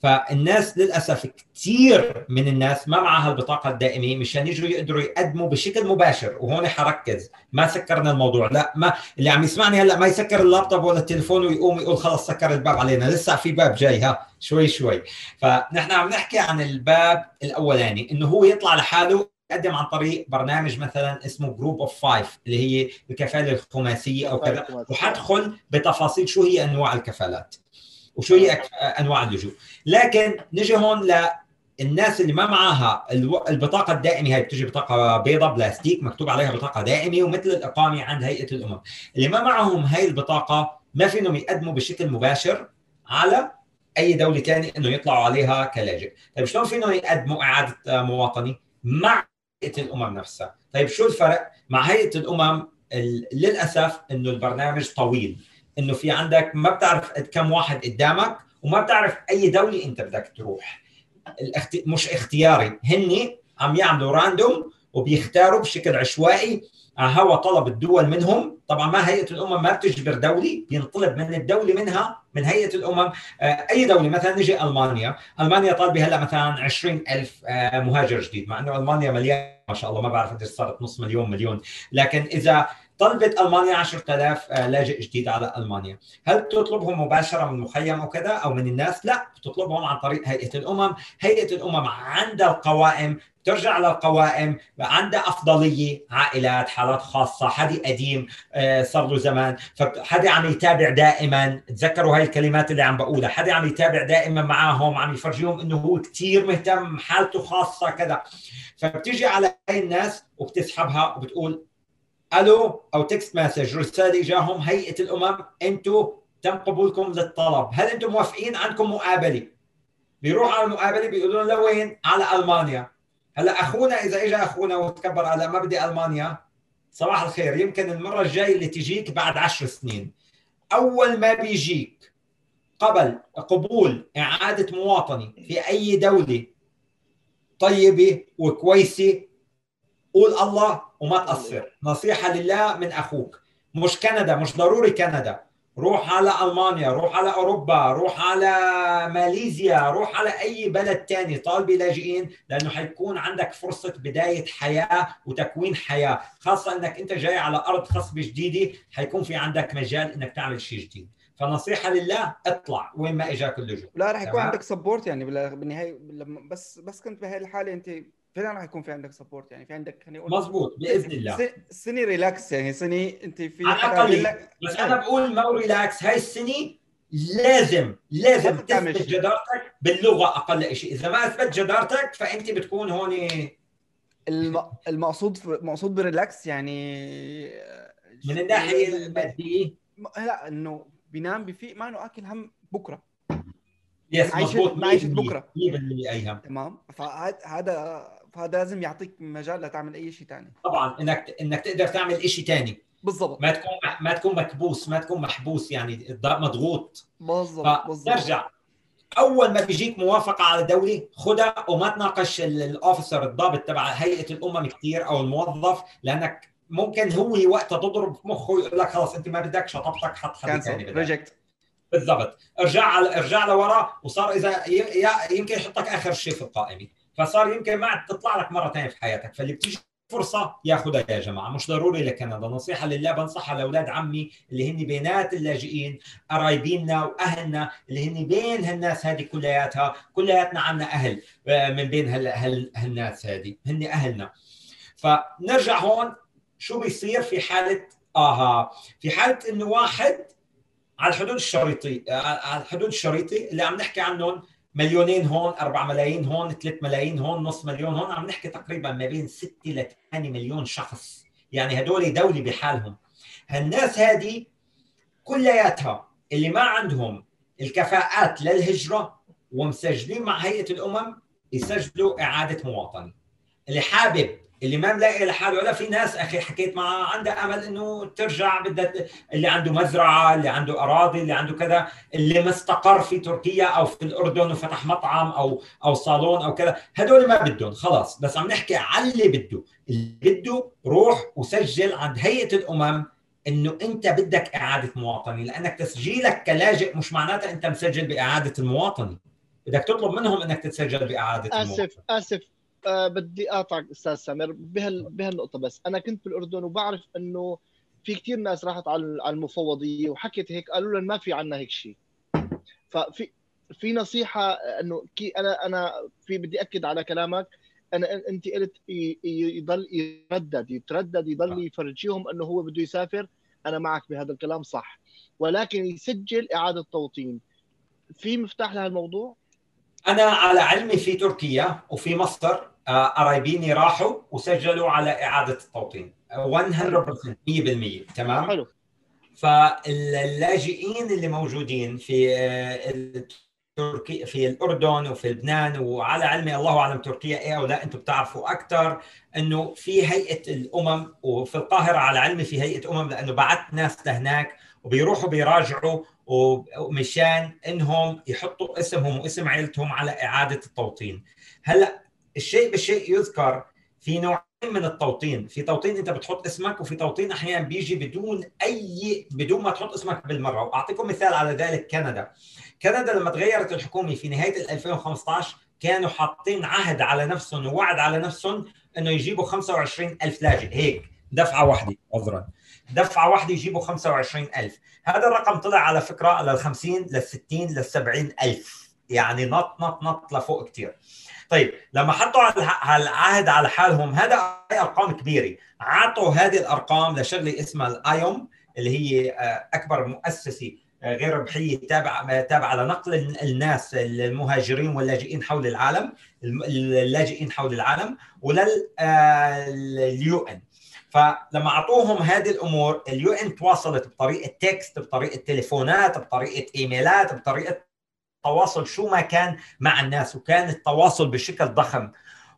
فالناس للأسف كثير من الناس ما معها البطاقة الدائمة مشان يجوا يقدروا يقدموا بشكل مباشر وهون حركز. ما سكرنا الموضوع. لا ما اللي عم يسمعني هلأ ما يسكر اللابتوب ولا التليفون ويقوم يقول خلص سكر الباب علينا. لسه في باب جاي ها شوي شوي. فنحن عم نحكي عن الباب الأولاني إنه هو يطلع لحاله يقدم عن طريق برنامج مثلا اسمه group of five اللي هي الكفالة الخماسية أو كذا. وحدخل بتفاصيل شو هي أنواع الكفالات. وشو هي أنواع اللجوء لكن نجي هون للناس اللي ما معاها البطاقة الدائمة هي بتجي بطاقة بيضاء بلاستيك مكتوب عليها بطاقة دائمة ومثل الاقامه عند هيئة الأمم. اللي ما معهم هاي البطاقة ما فيهم يقدموا بشكل مباشر على أي دولة ثانية إنه يطلعوا عليها كلاجئ. طيب شلون فيهم يقدموا إعادة مواطنة مع هيئة الأمم نفسها؟ طيب شو الفرق مع هيئة الأمم للأسف إنه البرنامج طويل. إنه في عندك ما بتعرف كم واحد قدامك وما بتعرف أي دولة أنت بدك تروح. الاخت... مش اختياري. هن عم يعملوا راندوم وبيختاروا بشكل عشوائي هوا طلب الدول منهم. طبعا ما هيئة الأمم ما بتجبر دولة بينطلب من الدولة منها من هيئة الأمم. آه، أي دولة مثلا نجي ألمانيا. ألمانيا طالبة هلأ مثلا 20000 آه، مهاجر جديد. مع إنه ألمانيا مليان ما شاء الله ما بعرف قديش صارت نص مليون مليون. لكن إذا طلبت ألمانيا 10000 آه، لاجئ جديد على ألمانيا، هل تطلبهم مباشرة من مخيم أو كذا أو من الناس؟ لا، بتطلبهم عن طريق هيئة الأمم، هيئة الأمم عندها القوائم ترجع للقوائم عندها أفضلية عائلات حالات خاصة حدا قديم آه، صار له زمان. فحدا عم يتابع دائما. تذكروا هاي الكلمات اللي عم بقولها. حدا عم يتابع دائما معاهم عم يفرجيهم إنه هو كثير مهتم حالته خاصة كذا. فبتيجي على هاي الناس وبتسحبها وبتقول ألو أو text message رسالة جاهم هيئة الأمم. أنتم تم قبولكم للطلب. هل أنتم موافقين عندكم مقابلة؟ بيروح على المقابلة بيقولوا له لوين على ألمانيا. هلا أخونا إذا اجى أخونا وتكبر على ما بدي ألمانيا صباح الخير. يمكن المرة الجاي اللي تجيك بعد عشر سنين. أول ما بيجيك قبل قبول إعادة مواطنة في أي دولة طيبة وكويسة قول الله وما تقصر نصيحة لله من أخوك. مش كندا مش ضروري كندا. روح على ألمانيا روح على أوروبا روح على ماليزيا روح على أي بلد تاني طالب لاجئين لأنه حيكون عندك فرصة بداية حياة وتكوين حياة. خاصة أنك أنت جاي على أرض خصبة جديدة حيكون في عندك مجال أنك تعمل شيء جديد. فنصيحة لله اطلع وين ما إجاك اللجوء. لا رح يكون عندك support يعني بالنهاية بس بس كنت بهي الحالة أنت فعلا راح يكون في عندك support يعني في عندك خليني أقول مضبوط بإذن الله. سنه relax يعني سنه أنت في على الأقل بس أنا بقول ما relax هاي السنة لازم لازم تثبت جدارتك باللغة أقل شيء. إذا ما أثبت جدارتك فأنت بتكون هون الم... المقصود مقصود ب relax يعني من الناحية المادية. لا إنه بينام بفيق ما إنه آكل هم بكرة. yes مضبوط بكرة. 100% ايهم تمام؟ فهذا فهذا لازم يعطيك مجال لتعمل أي شيء ثاني طبعا إنك إنك تقدر تعمل شيء ثاني بالضبط. ما تكون ما تكون مكبوس ما تكون محبوس يعني مضغوط. بالضبط بالضبط. ترجع أول ما بيجيك موافقة على دوله خدها وما تناقش ال officer الضابط تبع هيئة الأمم كثير أو الموظف لأنك ممكن هو وقتها تضرب مخه يقول لك خلص أنت ما بدك شطبتك حط حد ثاني reject بالضبط. ارجع على ارجع لورا وصار إذا يمكن يحطك آخر شيء في القائمه فصار يمكن ما عاد تطلع لك مره ثانية في حياتك فاللي بتيجي فرصة ياخذها يا جماعة. مش ضروري لكندا نصيحة لله بنصحها لأولاد عمي اللي هن بينات اللاجئين قرايبيننا وأهلنا اللي هن بين هالناس هذه كلياتها. كلياتنا عنا أهل آه، من بين هال هال هالناس هذه هن أهلنا. فنرجع هون شو بيصير في حالة آها؟ في حالة إنه واحد على الحدود الشريطي آه، على الحدود الشريطي اللي عم نحكي عنهم مليونين هون 4 ملايين هون 3 ملايين هون نص مليون هون عم نحكي تقريبا ما بين 6 ل 8 مليون شخص. يعني هدول دولة بحالهم. هالناس هذه كلياتها اللي ما عندهم الكفاءات للهجرة ومسجلين مع هيئة الأمم يسجلوا إعادة مواطنة. اللي حابب اللي ما ملاقي لحاله ولا في ناس أخي حكيت معها عندها أمل إنه ترجع بدها اللي عنده مزرعة اللي عنده أراضي اللي عنده كذا اللي مستقر في تركيا أو في الأردن وفتح مطعم أو أو صالون أو كذا. هدول ما بدهم خلاص. بس عم نحكي على اللي بده. اللي بده روح وسجل عند هيئة الأمم إنه أنت بدك إعادة مواطنة لأنك تسجيلك كلاجئ مش معناتها أنت مسجل بإعادة المواطنة. بدك تطلب منهم إنك تتسجل بإعادة أسف المواطنة. أسف. بدي أقاطعك أستاذ سامر بهال بهالنقطة بس. أنا كنت بالأردن وبعرف إنه في كثير ناس راحت على المفوضية وحكت هيك قالوا لهم ما في عنا هيك شيء. ففي في نصيحة إنه كي أنا أنا في بدي أكد على كلامك. أنا أنت قلت يضل يتردد يتردد يضل آه. يفرجيهم إنه هو بده يسافر. أنا معك بهذا الكلام صح. ولكن يسجل إعادة توطين. في مفتاح لهالموضوع؟ أنا على علمي في تركيا وفي مصر آه، قرايبيني راحوا وسجلوا على إعادة التوطين. 100% 100% تمام؟ حلو. فاللاجئين اللي موجودين في آه، تركيا في الأردن وفي لبنان وعلى علمي الله أعلم تركيا إيه أو لا أنتم بتعرفوا أكثر إنه في هيئة الأمم وفي القاهرة على علمي في هيئة أمم لأنه بعثت ناس لهناك وبيروحوا بيراجعوا ومشان إنهم يحطوا اسمهم واسم عائلتهم على إعادة التوطين. هلأ الشيء بالشيء يذكر في نوعين من التوطين. في توطين انت بتحط اسمك وفي توطين أحيانا بيجي بدون اي بدون ما تحط اسمك بالمرة. وأعطيكم مثال على ذلك كندا. كندا لما تغيرت الحكومة في نهاية 2015 كانوا حاطين عهد على نفسهم ووعد على نفسهم إنه يجيبوا 25 ألف لاجئ. هيك دفعة واحدة عذرا. دفعة واحدة يجيبوا 25000 هذا الرقم طلع على فكرة لل 50 لل 60 لل 70 ألف. يعني نط نط نط لفوق كثير طيب لما حطوا على العهد على حالهم هذا أرقام كبيرة. عطوا هذه الأرقام لشغلة اسمها الأيوم اللي هي آه، أكبر مؤسسة آه، غير ربحيه تابعة تابعة لنقل الناس المهاجرين واللاجئين حول العالم اللاجئين حول العالم ولل UN. فلما أعطوهم هذه الأمور ال UN تواصلت بطريقة text بطريقة تليفونات بطريقة إيميلات بطريقة تواصل شو ما كان مع الناس وكان التواصل بشكل ضخم.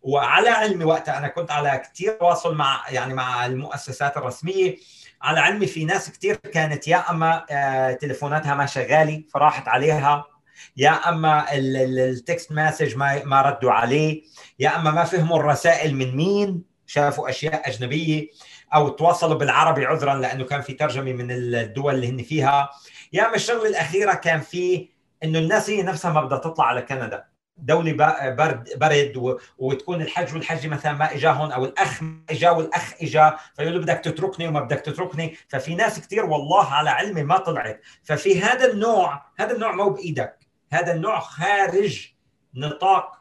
وعلى علمي وقتها أنا كنت على كثير تواصل مع يعني مع المؤسسات الرسمية. على علمي في ناس كثير كانت يا أما آه، تليفوناتها ما شغالة فراحت عليها يا أما ال text message ما ما ردوا عليه يا أما ما فهموا الرسائل من مين شافوا أشياء أجنبية أو تواصلوا بالعربي عذرا لأنه كان في ترجمة من الدول اللي هن فيها. يا أما الشغلة الأخيرة كان في إنه الناس هي نفسها ما بدها تطلع على كندا. دولة برد برد وتكون الحج والحج مثلا ما اجاهم أو الأخ ما إجا والأخ إجا فيقول له بدك تتركني وما بدك تتركني. ففي ناس كثير والله على علمي ما طلعت. ففي هذا النوع هذا النوع مو بإيدك. هذا النوع خارج نطاق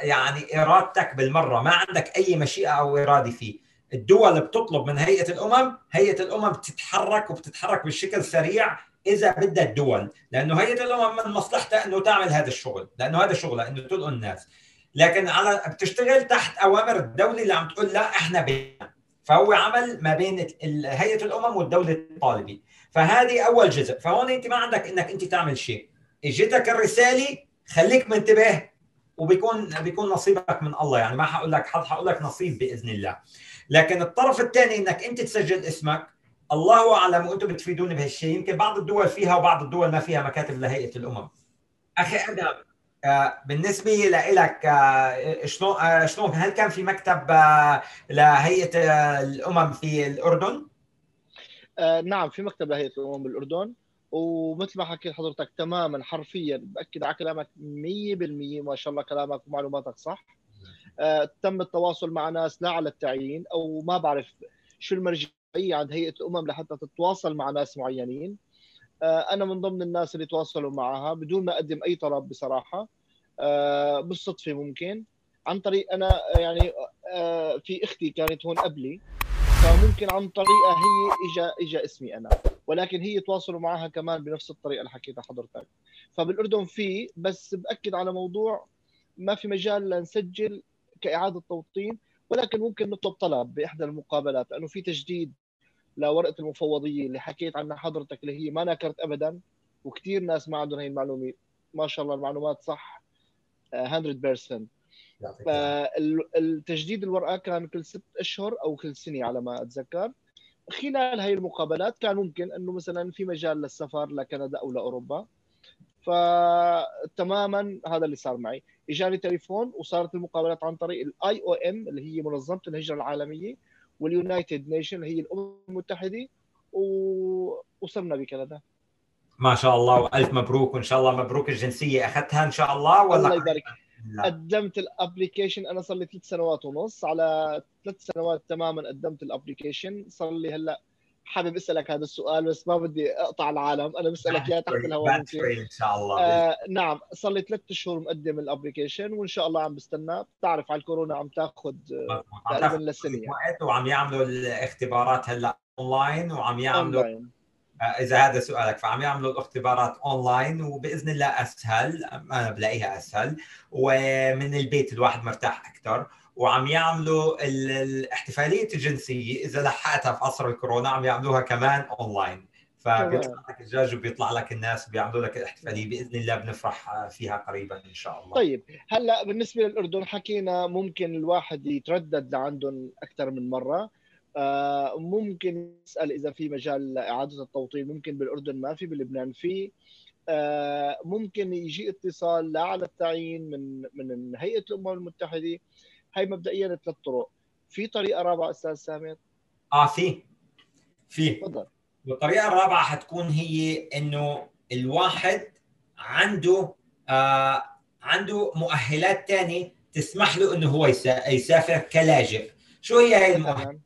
يعني إرادتك بالمرة. ما عندك أي مشيئة أو إرادة فيه. الدول بتطلب من هيئة الأمم هيئة الأمم بتتحرك وبتتحرك بشكل سريع إذا بدها الدول لأنه هيئه الامم من مصلحتها إنه تعمل هذا الشغل لأنه هذا شغلها إنه تلقوا الناس. لكن على بتشتغل تحت أوامر الدولة اللي عم تقول لا إحنا بينا فهو عمل ما بين هيئة الأمم والدولة الطالبة. فهذه أول جزء. فهون أنت ما عندك إنك أنت تعمل شيء. إجتك الرسالة خليك منتبه وبيكون بيكون نصيبك من الله. يعني ما حقول لك حظ حقول لك نصيب بإذن الله. لكن الطرف الثاني إنك أنت تسجل اسمك الله أعلم وأنتم بتفيدوني بهالشيء يمكن بعض الدول فيها وبعض الدول ما فيها مكاتب لهيئة الأمم. أخي أدم آه، بالنسبة لك آه، شلون آه، شلون هل كان في مكتب لهيئة الأمم في الأردن؟ نعم في مكتب لهيئة الأمم بالأردن. ومثل ما حكيت حضرتك تماما حرفيا بأكد على كلامك 100% ما شاء الله كلامك ومعلوماتك صح. آه، تم التواصل مع ناس لا على التعيين أو ما بعرف شو المرجعيه عند هيئة الامم لحتى تتواصل مع ناس معينين. آه، أنا من ضمن الناس اللي تواصلوا معها بدون ما أقدم أي طلب بصراحة. آه، بالصدفة ممكن. عن طريق أنا يعني في أختي كانت هون قبلي. فممكن عن طريقه هي اجى اجى اسمي أنا. ولكن هي تواصلوا معها كمان بنفس الطريقة اللي حكيتها حضرتك. فبالأردن في بس بأكد على موضوع ما في مجال لنسجل كإعادة توطين. ولكن ممكن نطلب طلب بإحدى المقابلات لأنه في تجديد لورقة المفوضيه اللي حكيت عنها حضرتك اللي هي ما نكرت ابدا وكثير ناس ما عندهم هي المعلومة. ما شاء الله المعلومات صح 100% فالتجديد الورقة كان كل ست أشهر أو كل سنة على ما أتذكر. خلال هاي المقابلات كان ممكن إنه مثلا في مجال للسفر لكندا أو لأوروبا. فتماما هذا اللي صار معي. إجاني تليفون وصارت المقابلات عن طريق ال IOM اللي هي منظمة الهجرة العالمية. وال United Nation هي الامم المتحدة وصرنا بكندا. ما شاء الله وألف مبروك وإن شاء الله مبروك الجنسية أخذتها إن شاء الله ولا الله يبارك. قدمت ال application أنا صار لي ثلاث سنوات ونص على ثلاث سنوات تماما قدمت ال application صار لي هلأ حابب أسألك هذا السؤال بس ما بدي أقطع العالم. أنا بسألك اياه تحت الهواء ممكن إن شاء الله. آه نعم صار لي ثلاث شهور مقدم ال application وإن شاء الله عم بستنى بتعرف على الكورونا عم تاخذ تقريبا لسنة. يعني. وعم يعملوا الاختبارات هلأ اونلاين وعم يعملوا أونلاين. آه، إذا هذا سؤالك فعم يعملوا الاختبارات اونلاين وبإذن الله أسهل أنا بلاقيها أسهل ومن البيت الواحد مرتاح أكثر وعم يعملوا الاحتفالية الجنسية. إذا لحقتها في عصر الكورونا عم يعملوها كمان اونلاين فبيطلع لك الدجاج وبيطلع لك الناس بيعملوا لك الاحتفالية بإذن الله بنفرح فيها قريبا إن شاء الله. طيب هلأ بالنسبة للأردن حكينا ممكن الواحد يتردد لعندهم أكثر من مرة. آه، ممكن يسأل إذا في مجال لإعادة التوطين ممكن بالأردن ما في بلبنان في. آه، ممكن يجي اتصال لا على التعيين من من هيئة الأمم المتحدة. هاي مبدئيا ثلاث طرق. في طريقة رابعة أستاذ سامر؟ آه في. في. تفضل. والطريقة الرابعة حتكون هي إنه الواحد عنده آه عنده مؤهلات ثانية تسمح له إنه هو يسافر كلاجئ. شو هي هي المؤهلات؟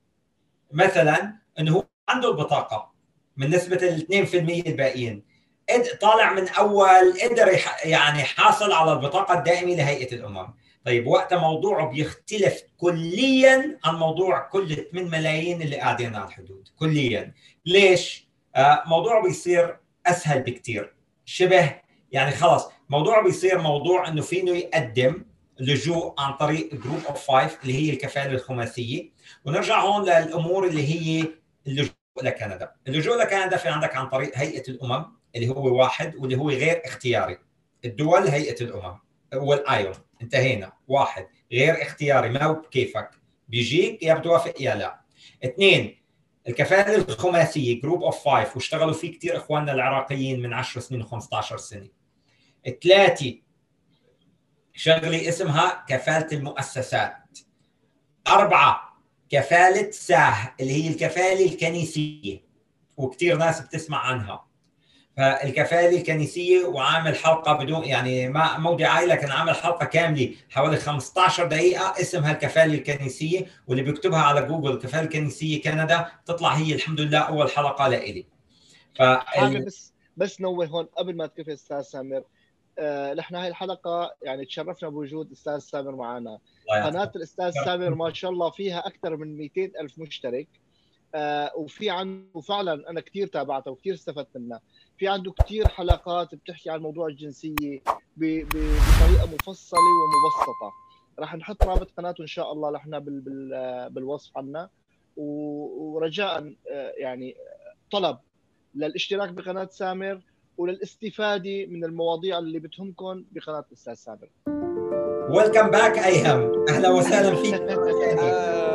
مثلا إنه هو عنده البطاقة من نسبة ال 2% الباقيين طالع من أول قدر يعني حاصل على البطاقة الدائمة لهيئة الأمم. طيب وقتها موضوعه بيختلف كليا عن موضوع كل 8 ملايين اللي قاعدين على الحدود كليا. ليش؟ آه موضوعه بيصير أسهل بكثير شبه يعني خلص موضوعه بيصير موضوع إنه فينه يقدم لجوء عن طريق group of five اللي هي الكفاله الخماسية. ونرجع هون للأمور اللي هي اللجوء لكندا. اللجوء لكندا في عندك عن طريق هيئة الأمم اللي هو واحد واللي هو غير اختياري. الدول هيئة الأمم. وال UN انتهينا. واحد غير اختياري. ما هو بكيفك بيجيك يا بتوافق يا لا. اثنين الكفالة الخماسية group of five واشتغلوا فيه كثير إخواننا العراقيين من 10 سنين و15 سنة. ثلاثة شغلة اسمها كفالة المؤسسات. أربعة كفالة SAH اللي هي الكفالة الكنيسية. وكثير ناس بتسمع عنها. فالكفاله الكنيسيه وعامل حلقة بدون يعني ما مودعي لكن عامل حلقة كاملة حوالي 15 دقيقة اسمها الكفاله الكنيسيه واللي بيكتبها على جوجل الكفاله الكنيسيه كندا تطلع هي الحمد لله أول حلقة لإلي. ف بس بس نوه هون قبل ما تكفي أستاذ سامر آه، نحن هاي الحلقة يعني تشرفنا بوجود أستاذ سامر معنا. قناة الأستاذ سامر ما شاء الله فيها أكثر من 200 ألف مشترك. آه وفي عنده فعلا أنا كثير تابعتها وكثير استفدت منها. في عنده كثير حلقات بتحكي عن موضوع الجنسية بطريقة مفصلة ومبسطة. راح نحط رابط قناته إن شاء الله نحن بالوصف عنا. ورجاء آه، يعني طلب للاشتراك بقناة سامر وللاستفادة من المواضيع اللي بتهمكم بقناة الاستاذ سامر. ويلكم باك ايهم أهلا وسهلا فيك.